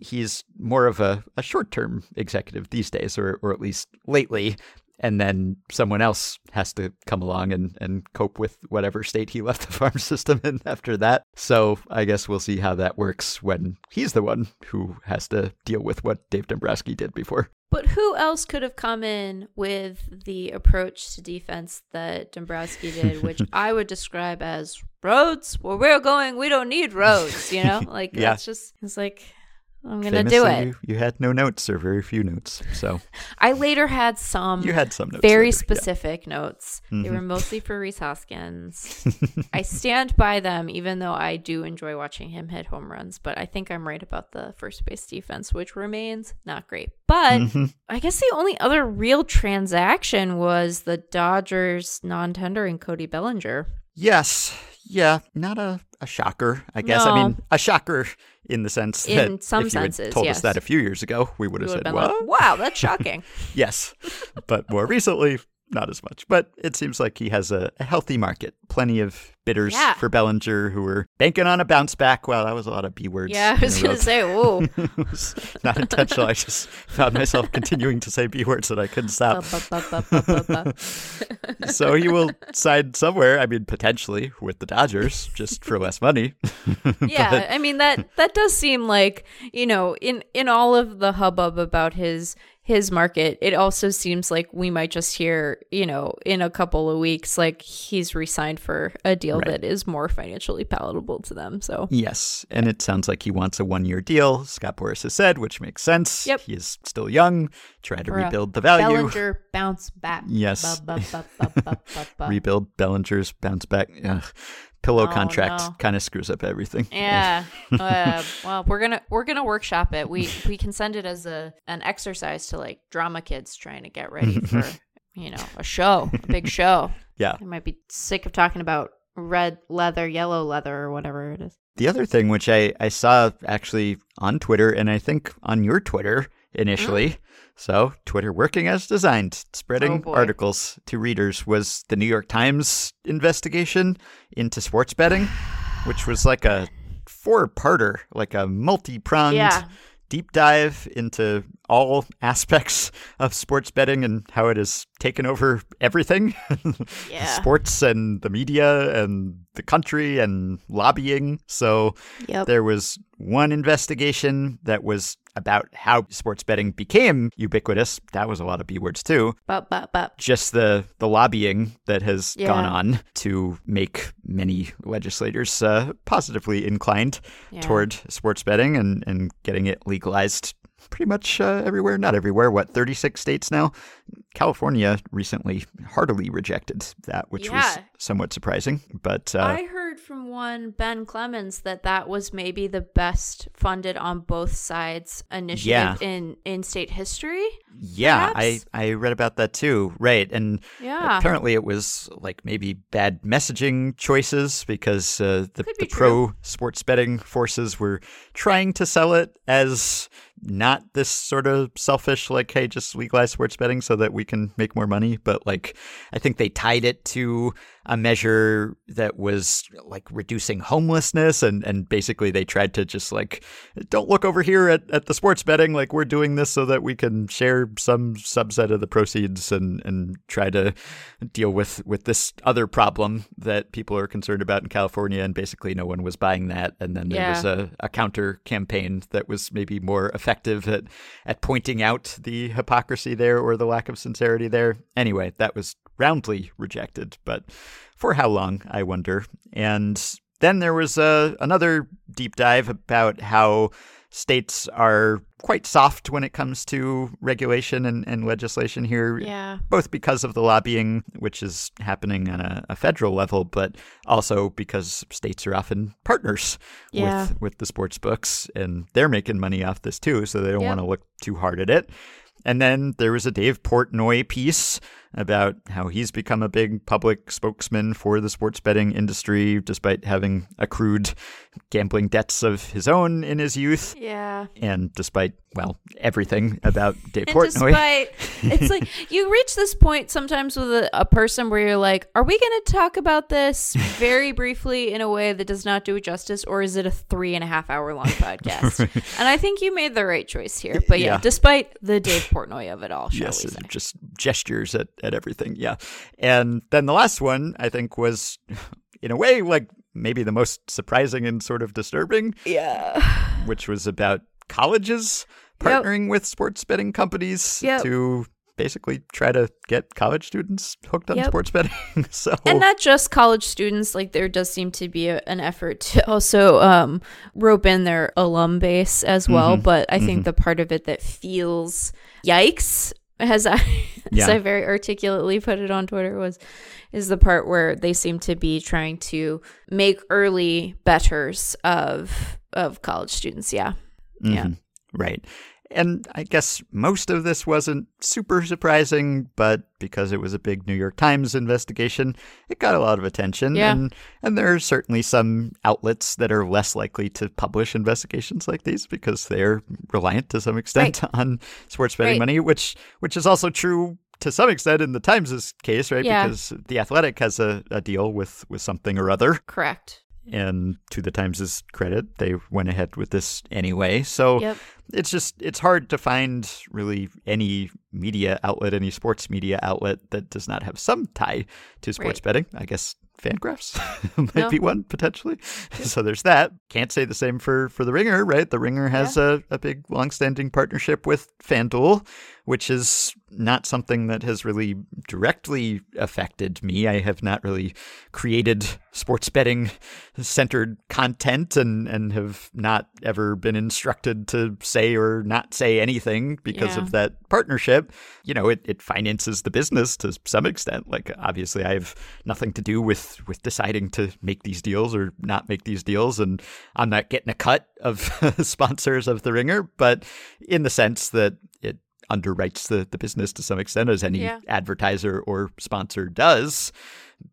he's more of a, a short term executive these days, or or at least lately. And then someone else has to come along and, and cope with whatever state he left the farm system in after that. So I guess we'll see how that works when he's the one who has to deal with what Dave Dombrowski did before. But who else could have come in with the approach to defense that Dombrowski did, which I would describe as roads? Where we're going, we don't need roads, you know? Like Yeah. that's just it's like I'm gonna do it. You, you had no notes or very few notes, so I later had some you had some notes. very later, yeah. specific notes. They Mm-hmm. were mostly for Rhys Hoskins. I stand by them, even though I do enjoy watching him hit home runs. But I think I'm right about the first base defense, which remains not great. But Mm-hmm. I guess the only other real transaction was the Dodgers non-tendering Cody Bellinger. Yes. Yeah. Not a, a shocker, I guess. I mean, a shocker in the sense In that some if you had senses, told yes. us that a few years ago, we would have said, have been what? like, "Wow, that's shocking." yes. But more recently, not as much. But it seems like he has a, a healthy market. Plenty of bidders Yeah. for Bellinger who were banking on a bounce back. Wow, that was a lot of B words. yeah, I was gonna say, "Whoa." not intentional. I just found myself continuing to say B words that I couldn't stop. So he will sign somewhere. I mean, potentially with the Dodgers, just for less money. yeah i mean that that does seem like you know in in all of the hubbub about his his market it also seems like we might just hear you know in a couple of weeks like he's resigned for a deal Right. that is more financially palatable to them so Yes, and it sounds like he wants a one-year deal. Scott Boras has said, which makes sense. Yep. he is still young. trying to For rebuild the value. bellinger bounce back Yes. Rebuild Bellinger's bounce back. Ugh. Pillow Oh, contract no. kind of screws up everything. yeah uh, well we're gonna we're gonna workshop it we we can send it as a an exercise to like drama kids trying to get ready for you know a show a big show Yeah. I might be sick of talking about red leather, yellow leather, or whatever it is. The other thing, which I, I saw actually on Twitter, and I think on your Twitter initially, so Twitter working as designed, Oh, spreading boy. articles to readers, was the New York Times investigation into sports betting, which was like a four parter, like a multi pronged Yeah. deep dive into all aspects of sports betting and how it has taken over everything Yeah. sports and the media and the country and lobbying. So Yep. there was one investigation that was about how sports betting became ubiquitous. That was a lot of B words too. But but but Just the the lobbying that has Yeah. gone on to make many legislators uh, positively inclined Yeah. toward sports betting and, and getting it legalized pretty much uh, everywhere. Not everywhere. What, 36 states now? California recently heartily rejected that, which was somewhat surprising. But uh, I heard from one Ben Clemens that that was maybe the best funded on both sides initiative Yeah. in in state history. yeah, I, perhaps? I read about that too. Right. And Yeah. apparently it was like maybe bad messaging choices because uh, the, Could the pro sports betting forces were trying to sell it as not this sort of selfish, like, hey, just legalize sports betting so that we can make more money. But like, I think they tied it to a measure that was like reducing homelessness and, and basically they tried to just like don't look over here at, at the sports betting like we're doing this so that we can share some subset of the proceeds and, and try to deal with with this other problem that people are concerned about in California and basically no one was buying that and then there was a, a counter campaign that was maybe more effective at at pointing out the hypocrisy there or the lack of sincerity there. Anyway that was roundly rejected but for how long I wonder and then there was uh, another deep dive about how states are quite soft when it comes to regulation and, and legislation here Yeah. both because of the lobbying, which is happening on a, a federal level, but also because states are often partners Yeah. with, with the sports books and they're making money off this too, so they don't Yep. want to look too hard at it. And then there was a Dave Portnoy piece about how he's become a big public spokesman for the sports betting industry despite having accrued gambling debts of his own in his youth Yeah. and despite, well, everything about Dave And Portnoy. despite, it's like you reach this point sometimes with a, a person where you're like, are we going to talk about this very briefly in a way that does not do it justice, or is it a three and a half hour long podcast? and I think you made the right choice here. But yeah, Yeah. despite the Dave Portnoy of it all, shall yes, we uh, say? just gestures at, at everything. Yeah. And then the last one, I think, was in a way like maybe the most surprising and sort of disturbing, Yeah. which was about colleges Yep. partnering with sports betting companies Yep. to basically try to get college students hooked on Yep. sports betting. so and not just college students like there does seem to be a, an effort to also um, rope in their alum base as well Mhm. but i think Mhm. the part of it that feels yikes as i Yeah. as i very articulately put it on twitter was is the part where they seem to be trying to make early betters of of college students yeah yeah. Mhm. Right. And I guess most of this wasn't super surprising, but because it was a big New York Times investigation, it got a lot of attention. Yeah. And, and there are certainly some outlets that are less likely to publish investigations like these because they're reliant to some extent on sports betting Right. money, which which is also true to some extent in the Times' case, right? Yeah. Because the Athletic has a, a deal with, with something or other. correct And to the Times' credit, they went ahead with this anyway. So yep it's just it's hard to find really any media outlet, any sports media outlet that does not have some tie to sports Right. betting. I guess Fangraphs might No. be one potentially. so there's that. Can't say the same for for the Ringer, right? The Ringer has a, a big longstanding partnership with FanDuel, which is not something that has really directly affected me. I have not really created sports betting centered content and, and have not ever been instructed to say or not say anything because Yeah. of that partnership. You know, it, it finances the business to some extent. Like obviously I have nothing to do with with deciding to make these deals or not make these deals and I'm not getting a cut of sponsors of the ringer, but in the sense that it underwrites the, the business to some extent as any Yeah. advertiser or sponsor does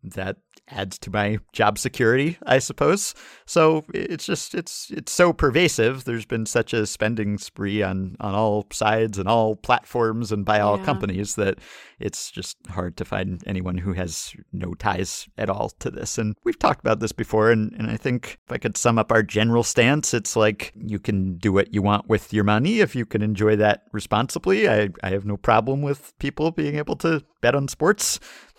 that adds to my job security i suppose. So it's just it's it's so pervasive. There's been such a spending spree on on all sides and all platforms and by all Yeah. companies that it's just hard to find anyone who has no ties at all to this. And we've talked about this before and, and i think if i could sum up our general stance it's like you can do what you want with your money if you can enjoy that responsibly. I, I have no problem with people being able to bet on sports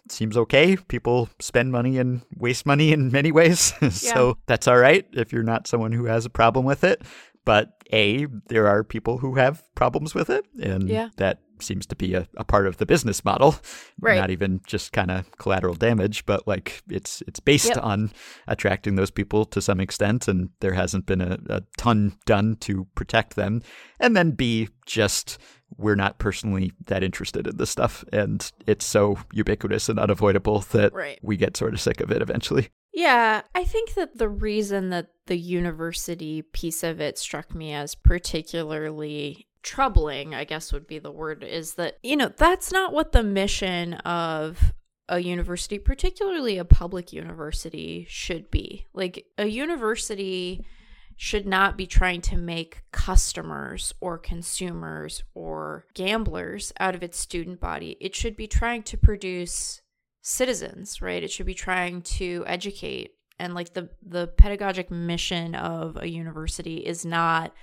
seems okay. People spend money and waste money in many ways. so that's all right if you're not someone who has a problem with it. But A, there are people who have problems with it. And Yeah. that seems to be a, a part of the business model. Right. Not even just kind of collateral damage, but like it's it's based Yep. on attracting those people to some extent. And there hasn't been a, a ton done to protect them. And then B, just we're not personally that interested in this stuff and it's so ubiquitous and unavoidable that Right. we get sort of sick of it eventually Yeah, I think that the reason that the university piece of it struck me as particularly troubling, I guess would be the word, is that, you know, that's not what the mission of a university, particularly a public university, should be. Like, a university should not be trying to make customers or consumers or gamblers out of its student body. It should be trying to produce citizens, right? It should be trying to educate. And like the the pedagogic mission of a university is not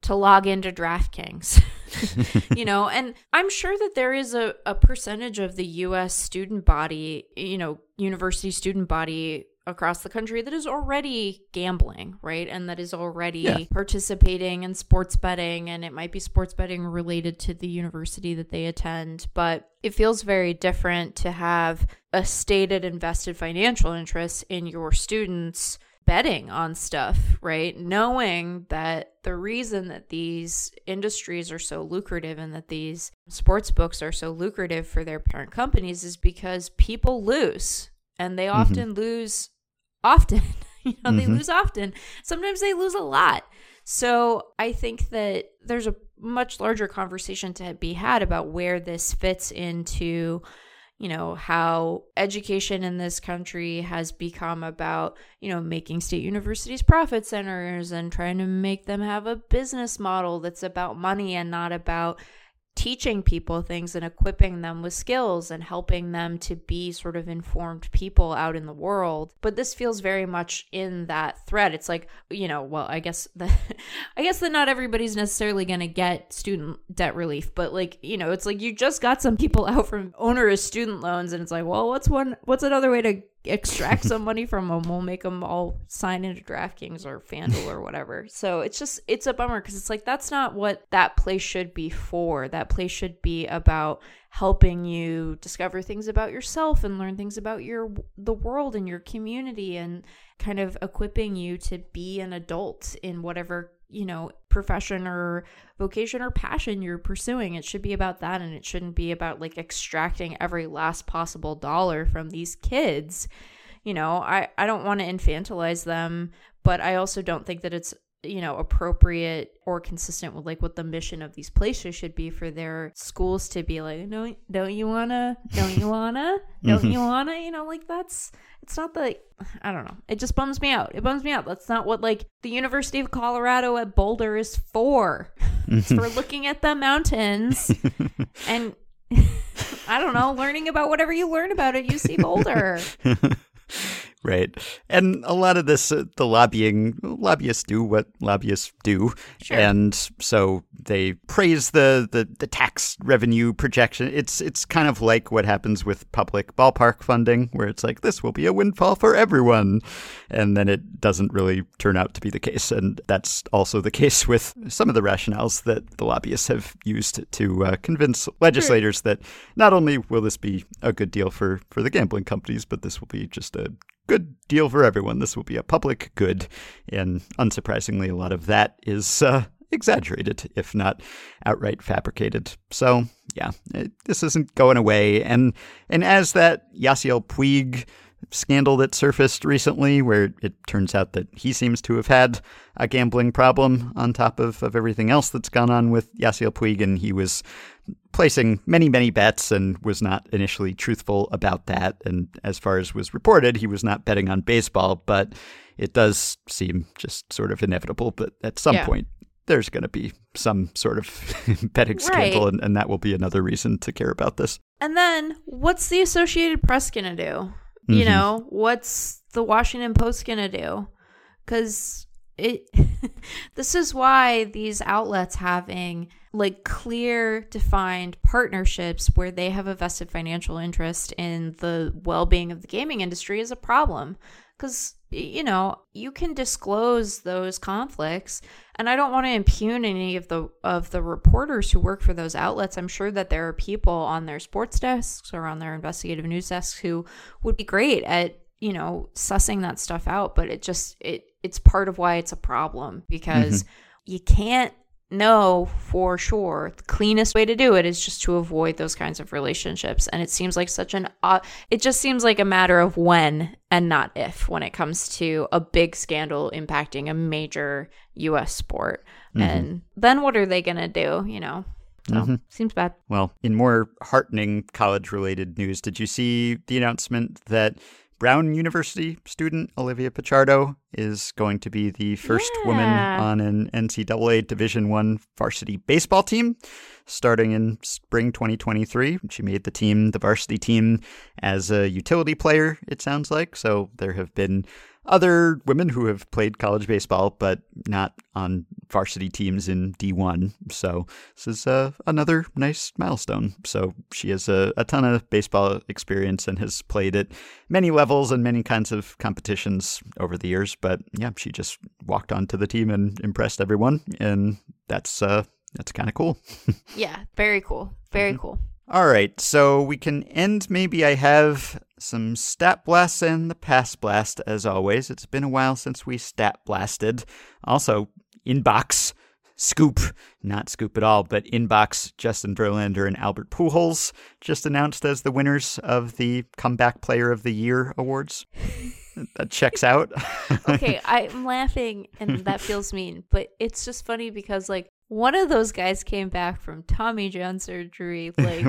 to log into DraftKings. you know, and I'm sure that there is a, a percentage of the US student body, you know, university student body across the country that is already gambling, right? And that is already Yeah. participating in sports betting and it might be sports betting related to the university that they attend, but it feels very different to have a stated invested financial interest in your students betting on stuff, right? Knowing that the reason that these industries are so lucrative and that these sports books are so lucrative for their parent companies is because people lose and they mm-hmm. often lose often. you know, they Mhm. lose often. Sometimes they lose a lot. So I think that there's a much larger conversation to be had about where this fits into you know how education in this country has become about you know making state universities profit centers and trying to make them have a business model that's about money and not about teaching people things and equipping them with skills and helping them to be sort of informed people out in the world. But this feels very much in that thread. It's like you know well i guess that i guess that not everybody's necessarily going to get student debt relief but like you know it's like you just got some people out from onerous student loans and it's like well what's one what's another way to extract some money from them we'll make them all sign into draftkings or fanduel or whatever. So it's just it's a bummer because it's like that's not what that place should be for. That place should be about helping you discover things about yourself and learn things about your the world and your community and kind of equipping you to be an adult in whatever you know profession or vocation or passion you're pursuing. It should be about that and it shouldn't be about like extracting every last possible dollar from these kids. You know i i don't want to infantilize them but i also don't think that it's you know appropriate or consistent with like what the mission of these places should be for their schools to be like no don't you wanna don't you wanna don't you mm-hmm. wanna? You know like that's it's not the i don't know. It just bums me out. It bums me out. That's not what like the university of colorado at boulder is for. It's for looking at the mountains and i don't know learning about whatever you learn about at uc boulder Right. And a lot of this, uh, the lobbying, lobbyists do what lobbyists do. Sure. And so they praise the, the, the tax revenue projection. It's, it's kind of like what happens with public ballpark funding, where it's like, this will be a windfall for everyone. And then it doesn't really turn out to be the case. And that's also the case with some of the rationales that the lobbyists have used to uh, convince legislators that not only will this be a good deal for, for the gambling companies, but this will be just a good deal for everyone. This will be a public good. And unsurprisingly, a lot of that is uh, exaggerated, if not outright fabricated. So, yeah, it, this isn't going away. And, and as that Yasiel Puig scandal that surfaced recently, where it turns out that he seems to have had a gambling problem on top of, of everything else that's gone on with Yasiel Puig, and he was placing many, many bets and was not initially truthful about that. And as far as was reported, he was not betting on baseball, but it does seem just sort of inevitable. But at some Yeah. point, there's going to be some sort of betting scandal, and, and that will be another reason to care about this. And then what's the Associated Press going to do? You Mhm. know, what's the Washington Post going to do? Cuz it this is why these outlets having like clear defined partnerships where they have a vested financial interest in the well-being of the gaming industry is a problem cuz you know, you can disclose those conflicts and I don't want to impugn any of the of the reporters who work for those outlets. I'm sure that there are people on their sports desks or on their investigative news desks who would be great at, you know, sussing that stuff out, but it just it it's part of why it's a problem because mm-hmm. you can't know for sure the cleanest way to do it is just to avoid those kinds of relationships. And it seems like such an uh, it just seems like a matter of when and not if when it comes to a big scandal impacting a major US sport. And then what are they going to do you know? So seems bad. Well, in more heartening college related news, did you see the announcement that Brown University student Olivia Pichardo is going to be the first woman on an NCAA Division One varsity baseball team starting in spring 2023. She made the team, the varsity team, as a utility player, it sounds like. So there have been other women who have played college baseball, but not on varsity teams in D1. So this is uh, another nice milestone. So she has a, a ton of baseball experience and has played at many levels and many kinds of competitions over the years. But yeah, she just walked onto the team and impressed everyone, and that's uh, that's kind of cool. yeah very cool very cool All right, so we can end. Maybe I have some stat blasts and the pass blast, as always. It's been a while since we stat blasted. Also, inbox, scoop, not scoop at all, but inbox, Justin Verlander and Albert Pujols just announced as the winners of the Comeback Player of the Year awards. that checks out. okay, I'm laughing and that feels mean, but it's just funny because like one of those guys came back from Tommy John surgery, like,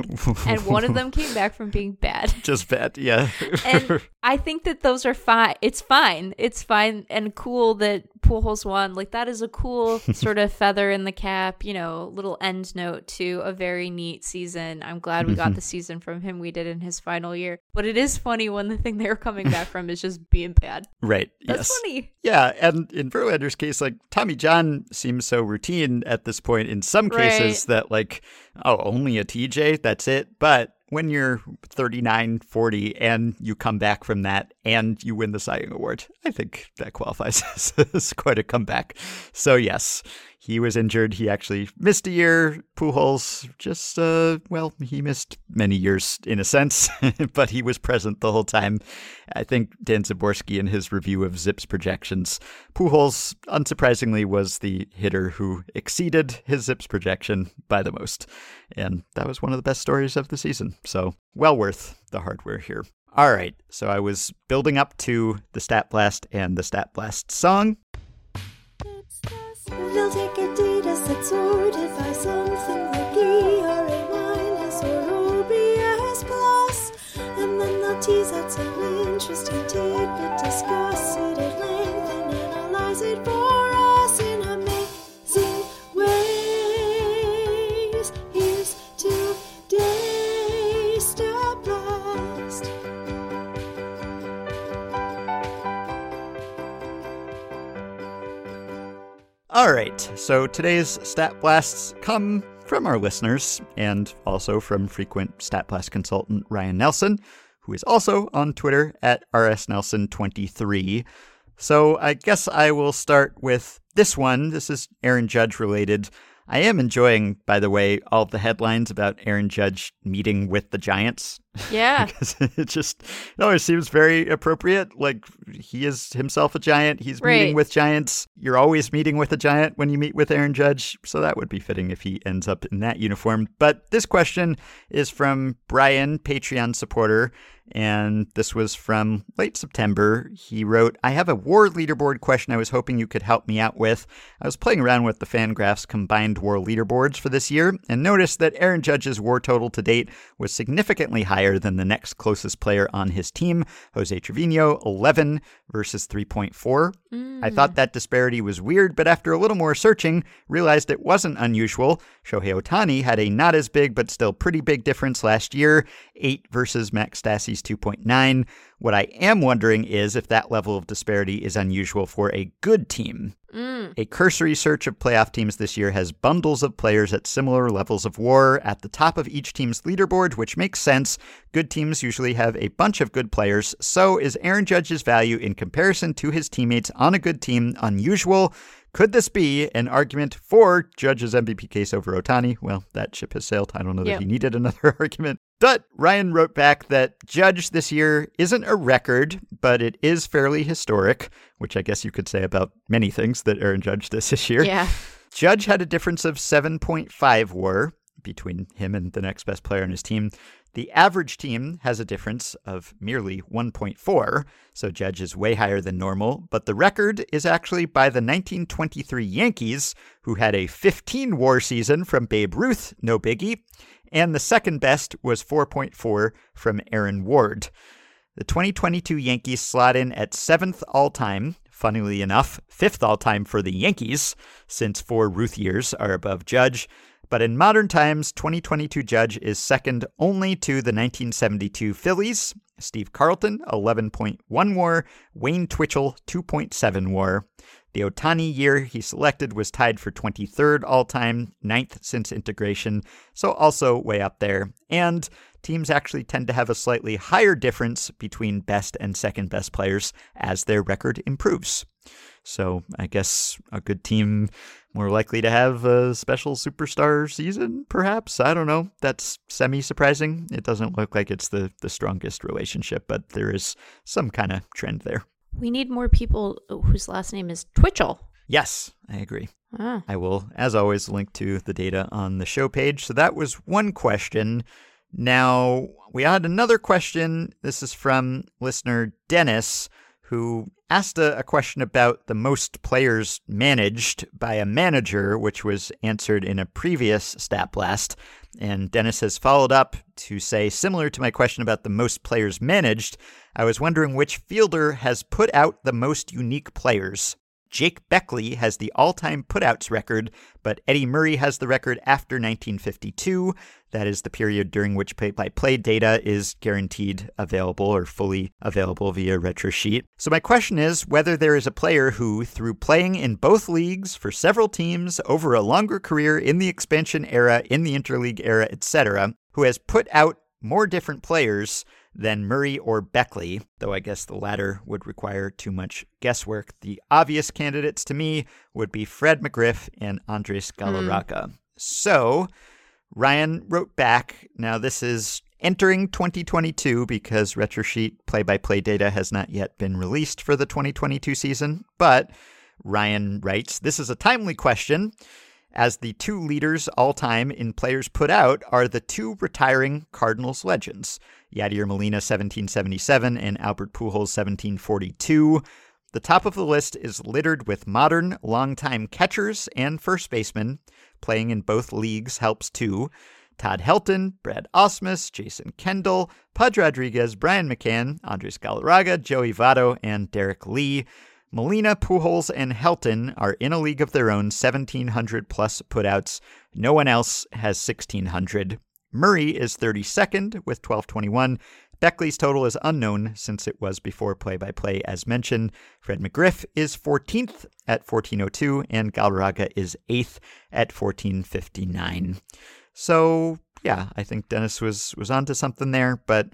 and one of them came back from being bad. just bad, yeah. And I think that those are fine. It's fine. It's fine and cool that Pujols won. Like that is a cool sort of feather in the cap, you know, little end note to a very neat season. I'm glad we got the season from him we did in his final year. But it is funny when the thing they're coming back from is just being bad. right, That's yes. funny. Yeah, and in Verlander's case, like Tommy John seems so routine at this point in some cases Right. that like, oh, only a TJ, that's it. But when you're 39, 40 and you come back from that and you win the Cy Young Award, I think that qualifies as, quite a comeback. So yes, he was injured. He actually missed a year. Pujols just, uh, well, he missed many years in a sense, but he was present the whole time. I think Dan Szymborski in his review of Zips projections, Pujols, unsurprisingly, was the hitter who exceeded his Zips projection by the most. And that was one of the best stories of the season. So well worth the hardware here. All right, so I was building up to the Stat Blast and the Stat Blast song. They'll take Adidas that's sorted by something like ERA minus or OPS plus. And then they'll tease out some interesting All right, so today's Stat Blasts come from our listeners and also from frequent Stat Blast consultant Ryan Nelson, who is also on Twitter at rsnelson23. So I guess I will start with this one. This is Aaron Judge related. I am enjoying, by the way, all the headlines about Aaron Judge meeting with the Giants. Yeah. it just it always seems very appropriate. Like he is himself a giant. He's Right. meeting with giants. You're always meeting with a giant when you meet with Aaron Judge. So that would be fitting if he ends up in that uniform. But this question is from Brian, Patreon supporter. And this was from late September. He wrote, I have a war leaderboard question I was hoping you could help me out with. I was playing around with the Fangraphs combined war leaderboards for this year and noticed that Aaron Judge's war total to date was significantly higher than the next closest player on his team, Jose Trevino, 11 versus 3.4. I thought mm. that disparity was weird, but after a little more searching, realized it wasn't unusual. Shohei Ohtani had a not as big but still pretty big difference last year, 8 versus Max Stassi's 2.9. What I am wondering is if that level of disparity is unusual for a good team. Mm. A cursory search of playoff teams this year has bundles of players at similar levels of war at the top of each team's leaderboard, which makes sense. Good teams usually have a bunch of good players. So, is Aaron Judge's value in comparison to his teammates on a good team unusual? Could this be an argument for Judge's MVP case over Ohtani? Well, that ship has sailed. I don't know that Yep. he needed another argument. But Ryan wrote back that Judge this year isn't a record, but it is fairly historic, which I guess you could say about many things that Aaron Judge does this year. Yeah. Judge had a difference of 7.5 war between him and the next best player on his team. The average team has a difference of merely 1.4, so Judge is way higher than normal, but the record is actually by the 1923 Yankees, who had a 15 war season from Babe Ruth, no biggie, and the second best was 4.4 from Aaron Ward. The 2022 Yankees slot in at seventh all time, funnily enough, fifth all time for the Yankees, since four Ruth years are above Judge. But in modern times, 2022 Judge is second only to the 1972 Phillies, Steve Carlton, 11.1 war, Wayne Twitchell, 2.7 war. The Ohtani year he selected was tied for 23rd all time, ninth since integration, so also way up there. And teams actually tend to have a slightly higher difference between best and second best players as their record improves. So I guess a good team more likely to have a special superstar season, perhaps. I don't know. That's semi surprising. It doesn't look like it's the, the strongest relationship, but there is some kind of trend there. We need more people whose last name is Twitchell. Yes, I agree. Ah. I will, as always, link to the data on the show page. So that was one question. Now, we had another question. This is from listener Dennis, who asked a, a question about the most players managed by a manager, which was answered in a previous Stat Blast. And Dennis has followed up to say, similar to my question about the most players managed, I was wondering which fielder has put out the most unique players. Jake Beckley has the all time putouts record, but Eddie Murray has the record after 1952. That is the period during which play by play data is guaranteed available or fully available via RetroSheet. So, my question is whether there is a player who, through playing in both leagues for several teams over a longer career in the expansion era, in the interleague era, etc., who has put out more different players then Murray or Beckley, though I guess the latter would require too much guesswork. The obvious candidates to me would be Fred McGriff and Andres Galarraga. Mm. So Ryan wrote back. Now, this is entering 2022 because RetroSheet play by play data has not yet been released for the 2022 season. But Ryan writes This is a timely question, as the two leaders all time in players put out are the two retiring Cardinals legends, Yadier Molina 1777 and Albert Pujols 1742. The top of the list is littered with modern, longtime catchers and first basemen. Playing in both leagues helps too. Todd Helton, Brad Ausmus, Jason Kendall, Pudge Rodriguez, Brian McCann, Andres Galarraga, Joey Votto, and Derrek Lee. Molina, Pujols, and Helton are in a league of their own, 1,700 plus putouts. No one else has 1,600. Murray is 32nd with 1221. Beckley's total is unknown since it was before play by play, as mentioned. Fred McGriff is 14th at 1402, and Galarraga is 8th at 1459. So, yeah, I think Dennis was, was onto something there, but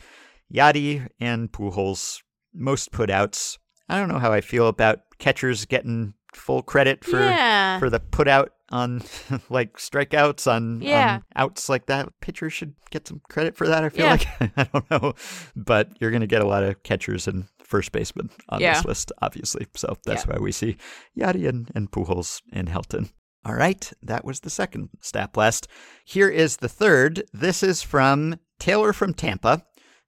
Yadi and Pujols, most putouts. I don't know how I feel about catchers getting full credit for yeah. for the put out on like strikeouts on, yeah. on outs like that. Pitchers should get some credit for that. I feel yeah. like I don't know, but you're going to get a lot of catchers and first basemen on yeah. this list, obviously. So that's why we see Yadi and, and Pujols and Helton. All right, that was the second stat blast. Here is the third. This is from Taylor from Tampa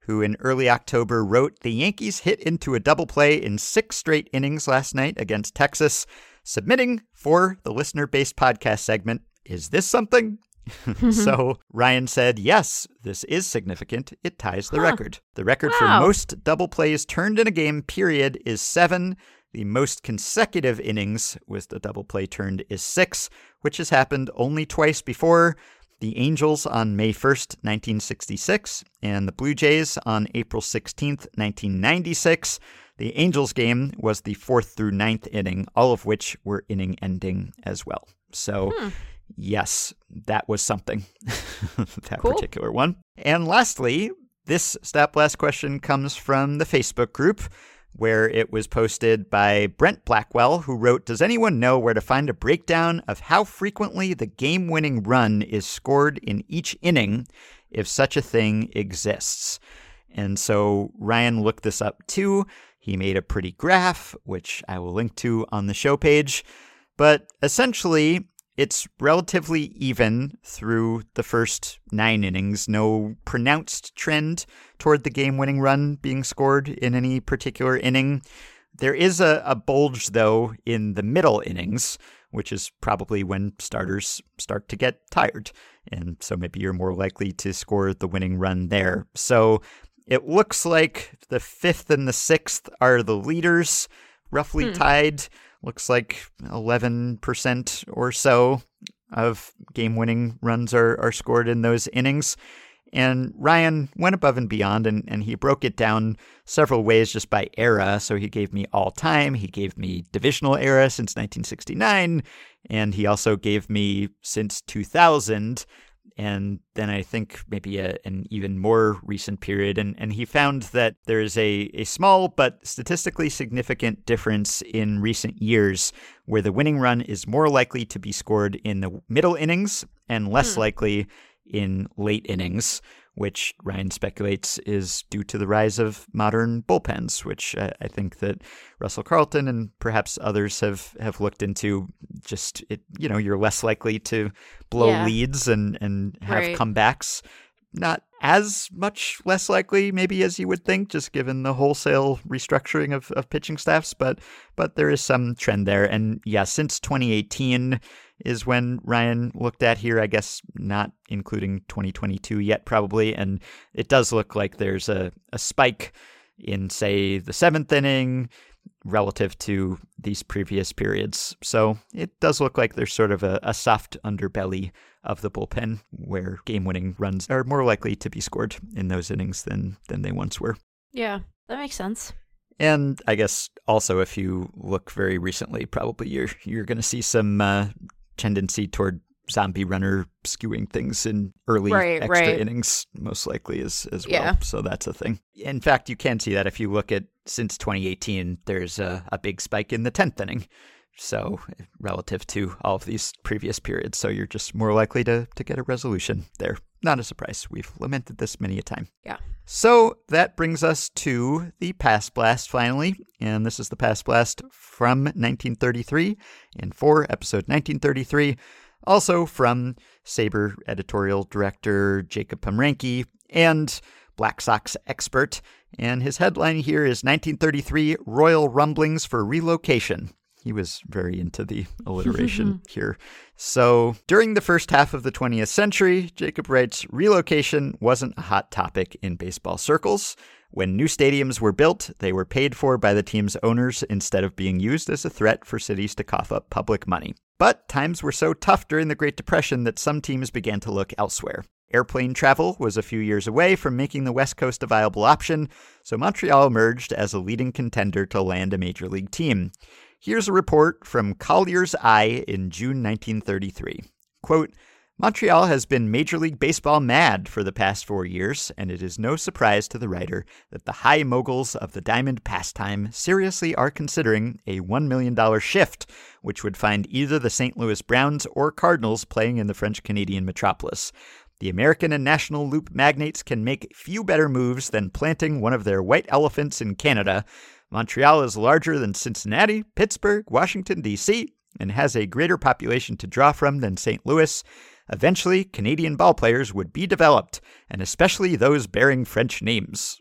who in early October wrote The Yankees hit into a double play in six straight innings last night against Texas, submitting for the listener based podcast segment. Is this something? so Ryan said, Yes, this is significant. It ties the huh. record. The record wow. for most double plays turned in a game, period, is seven. The most consecutive innings with the double play turned is six, which has happened only twice before the Angels on May 1st, 1966, and the Blue Jays on April 16th, 1996. The Angels game was the fourth through ninth inning, all of which were inning ending as well. So, hmm. yes, that was something, that cool. particular one. And lastly, this Stat Blast question comes from the Facebook group where it was posted by Brent Blackwell, who wrote Does anyone know where to find a breakdown of how frequently the game winning run is scored in each inning, if such a thing exists? And so Ryan looked this up too. He made a pretty graph, which I will link to on the show page. But essentially, it's relatively even through the first nine innings. No pronounced trend toward the game winning run being scored in any particular inning. There is a, a, bulge, though, in the middle innings, which is probably when starters start to get tired. And so maybe you're more likely to score the winning run there. So it looks like the fifth and the sixth are the leaders, roughly hmm. tied looks like 11% or so of game winning runs are, are scored in those innings. And Ryan went above and beyond and, and he broke it down several ways just by era. So he gave me all time, he gave me divisional era since 1969, and he also gave me since 2000 and then I think maybe a, an even more recent period. And, and he found that there is a, a small but statistically significant difference in recent years where the winning run is more likely to be scored in the middle innings and less hmm. likely in late innings which Ryan speculates is due to the rise of modern bullpens, which I think that Russell Carleton and perhaps others have, have looked into. Just it, you know, you're less likely to blow yeah. leads and and have right. comebacks. Not as much less likely, maybe as you would think, just given the wholesale restructuring of, of pitching staffs. But but there is some trend there, and yeah, since 2018 is when Ryan looked at here. I guess not including 2022 yet, probably, and it does look like there's a a spike in say the seventh inning relative to these previous periods. So it does look like there's sort of a, a soft underbelly of the bullpen where game winning runs are more likely to be scored in those innings than than they once were. Yeah, that makes sense. And I guess also if you look very recently, probably you're you're going to see some uh, tendency toward zombie runner skewing things in early Right, extra right. innings, most likely as as well. Yeah. So that's a thing. In fact, you can see that if you look at since 2018, there's a, a big spike in the 10th inning. So relative to all of these previous periods, so you're just more likely to to get a resolution there. Not a surprise. We've lamented this many a time. Yeah. So that brings us to the Past Blast finally, and this is the Past Blast from 1933 and 4, episode 1933, also from SABR editorial director Jacob Pomrenke and Black Sox expert. And his headline here is 1933 Royal Rumblings for Relocation. He was very into the alliteration here. So, during the first half of the 20th century, Jacob writes relocation wasn't a hot topic in baseball circles. When new stadiums were built, they were paid for by the team's owners instead of being used as a threat for cities to cough up public money. But times were so tough during the Great Depression that some teams began to look elsewhere. Airplane travel was a few years away from making the West Coast a viable option, so Montreal emerged as a leading contender to land a major league team. Here's a report from Collyer's Eye in June 1933. Quote, Montreal has been Major League Baseball mad for the past four years, and it is no surprise to the writer that the high moguls of the diamond pastime seriously are considering a $1 million shift, which would find either the St. Louis Browns or Cardinals playing in the French Canadian metropolis. The American and National Loop magnates can make few better moves than planting one of their white elephants in Canada. Montreal is larger than Cincinnati, Pittsburgh, Washington, D.C., and has a greater population to draw from than St. Louis. Eventually, Canadian ballplayers would be developed, and especially those bearing French names.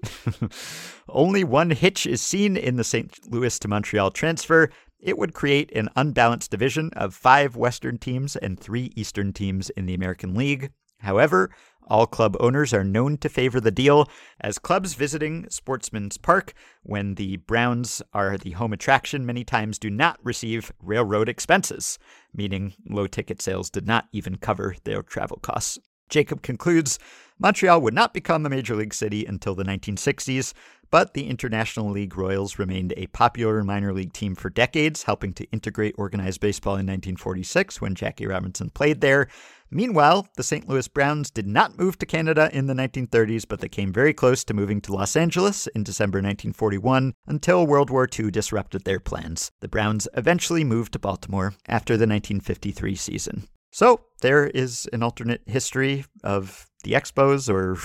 Only one hitch is seen in the St. Louis to Montreal transfer. It would create an unbalanced division of five Western teams and three Eastern teams in the American League. However, all club owners are known to favor the deal, as clubs visiting Sportsman's Park when the Browns are the home attraction many times do not receive railroad expenses, meaning low ticket sales did not even cover their travel costs. Jacob concludes Montreal would not become a major league city until the 1960s, but the International League Royals remained a popular minor league team for decades, helping to integrate organized baseball in 1946 when Jackie Robinson played there. Meanwhile, the St. Louis Browns did not move to Canada in the 1930s, but they came very close to moving to Los Angeles in December 1941 until World War II disrupted their plans. The Browns eventually moved to Baltimore after the 1953 season. So, there is an alternate history of the Expos or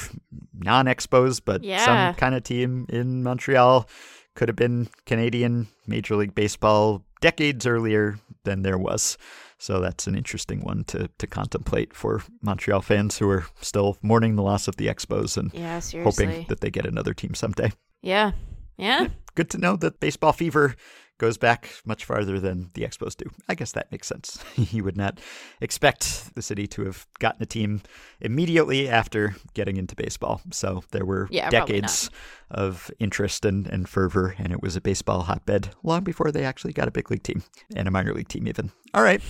non Expos, but Yeah. some kind of team in Montreal could have been Canadian Major League Baseball decades earlier than there was. So that's an interesting one to, to contemplate for Montreal fans who are still mourning the loss of the Expos and Yeah, hoping that they get another team someday. yeah. Yeah. Good to know that baseball fever goes back much farther than the Expos do. I guess that makes sense. you would not expect the city to have gotten a team immediately after getting into baseball. So there were Yeah, decades of interest and, and fervor, and it was a baseball hotbed long before they actually got a big league team and a minor league team, even. All right.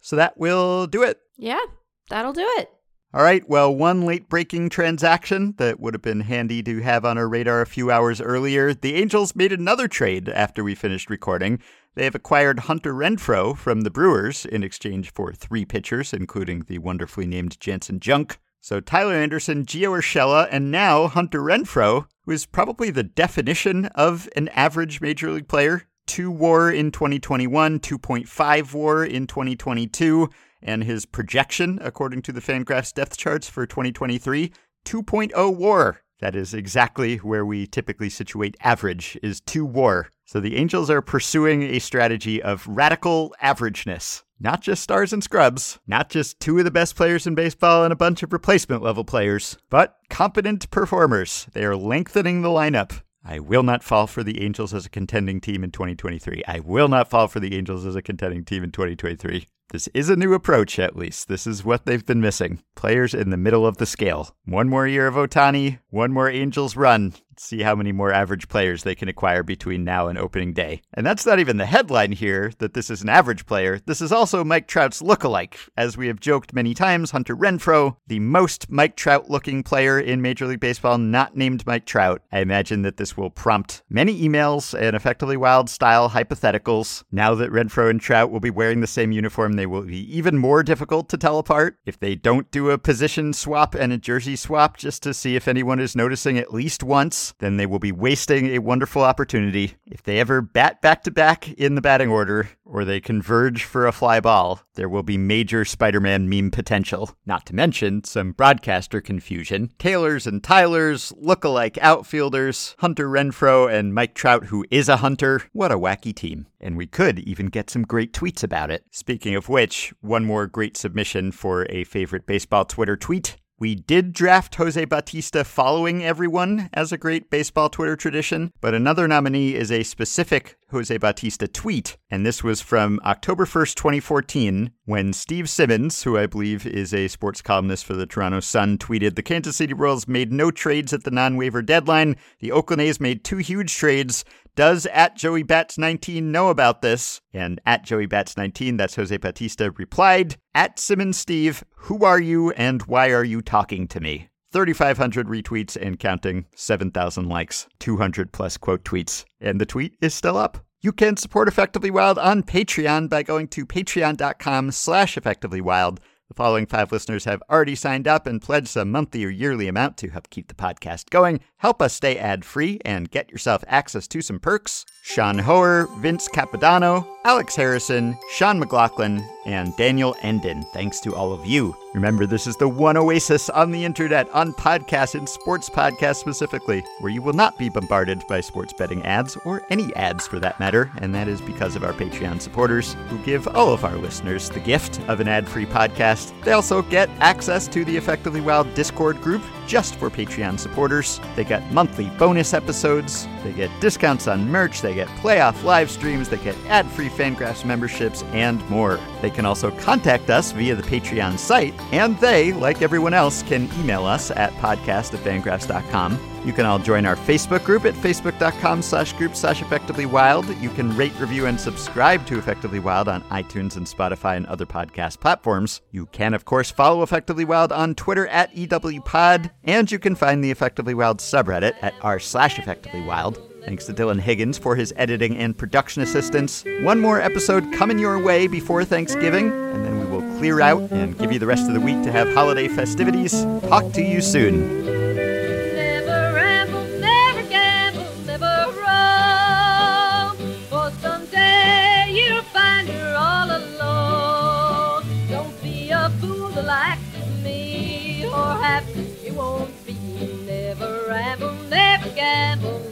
So that will do it. Yeah. That'll do it. All right. Well, one late breaking transaction that would have been handy to have on our radar a few hours earlier. The Angels made another trade after we finished recording. They have acquired Hunter Renfroe from the Brewers in exchange for three pitchers, including the wonderfully named Janson Junk. So Tyler Anderson, Gio Urshela, and now Hunter Renfroe, who is probably the definition of an average major league player. Two war in 2021, 2.5 war in 2022 and his projection, according to the Fangraphs depth charts for 2023, 2.0 war. That is exactly where we typically situate average, is 2 war. So the Angels are pursuing a strategy of radical averageness. Not just stars and scrubs, not just two of the best players in baseball and a bunch of replacement level players, but competent performers. They are lengthening the lineup. I will not fall for the Angels as a contending team in 2023. I will not fall for the Angels as a contending team in 2023. This is a new approach, at least. This is what they've been missing. Players in the middle of the scale. One more year of Ohtani, one more Angels run. See how many more average players they can acquire between now and opening day. And that's not even the headline here that this is an average player. This is also Mike Trout's look-alike. As we have joked many times, Hunter Renfroe, the most Mike Trout looking player in Major League Baseball, not named Mike Trout. I imagine that this will prompt many emails and effectively wild style hypotheticals. Now that Renfroe and Trout will be wearing the same uniform, they will be even more difficult to tell apart. If they don't do a position swap and a jersey swap just to see if anyone is noticing at least once, then they will be wasting a wonderful opportunity. If they ever bat back to back in the batting order, or they converge for a fly ball, there will be major Spider Man meme potential. Not to mention some broadcaster confusion. Taylors and Tylers, look-alike outfielders, Hunter Renfroe and Mike Trout, who is a hunter. What a wacky team. And we could even get some great tweets about it. Speaking of which, one more great submission for a favorite baseball Twitter tweet. We did draft Jose Bautista following everyone as a great baseball Twitter tradition, but another nominee is a specific Jose Bautista tweet, and this was from October 1st, 2014, when Steve Simmons, who I believe is a sports columnist for the Toronto Sun, tweeted The Kansas City Royals made no trades at the non waiver deadline. The Oakland A's made two huge trades. Does at Joey Bats 19 know about this? And at Joey Bats 19, that's Jose Bautista, replied, At Simmons Steve, who are you and why are you talking to me? 3,500 retweets and counting, 7,000 likes, 200 plus quote tweets, and the tweet is still up. You can support Effectively Wild on Patreon by going to patreon.com slash effectivelywild. The following five listeners have already signed up and pledged a monthly or yearly amount to help keep the podcast going, help us stay ad free, and get yourself access to some perks. Sean Hoer, Vince Capodanno, Alex Harrison, Sean McLaughlin, and Daniel Endon. Thanks to all of you. Remember, this is the one oasis on the internet, on podcasts and sports podcasts specifically, where you will not be bombarded by sports betting ads, or any ads for that matter, and that is because of our Patreon supporters who give all of our listeners the gift of an ad free podcast. They also get access to the Effectively Wild Discord group just for Patreon supporters. They get monthly bonus episodes, they get discounts on merch, they get playoff live streams, they get ad free Fangraphs memberships, and more. They can also contact us via the Patreon site, and they, like everyone else, can email us at podcast at fangraphs.com. You can all join our Facebook group at facebook.com slash group slash effectively wild. You can rate, review, and subscribe to Effectively Wild on iTunes and Spotify and other podcast platforms. You can, of course, follow Effectively Wild on Twitter at EWPod, and you can find the Effectively Wild subreddit at r slash effectively wild. Thanks to Dylan Higgins for his editing and production assistance. One more episode coming your way before Thanksgiving, and then we will clear out and give you the rest of the week to have holiday festivities. Talk to you soon.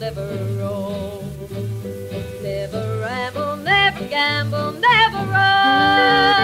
Never gamble, never run.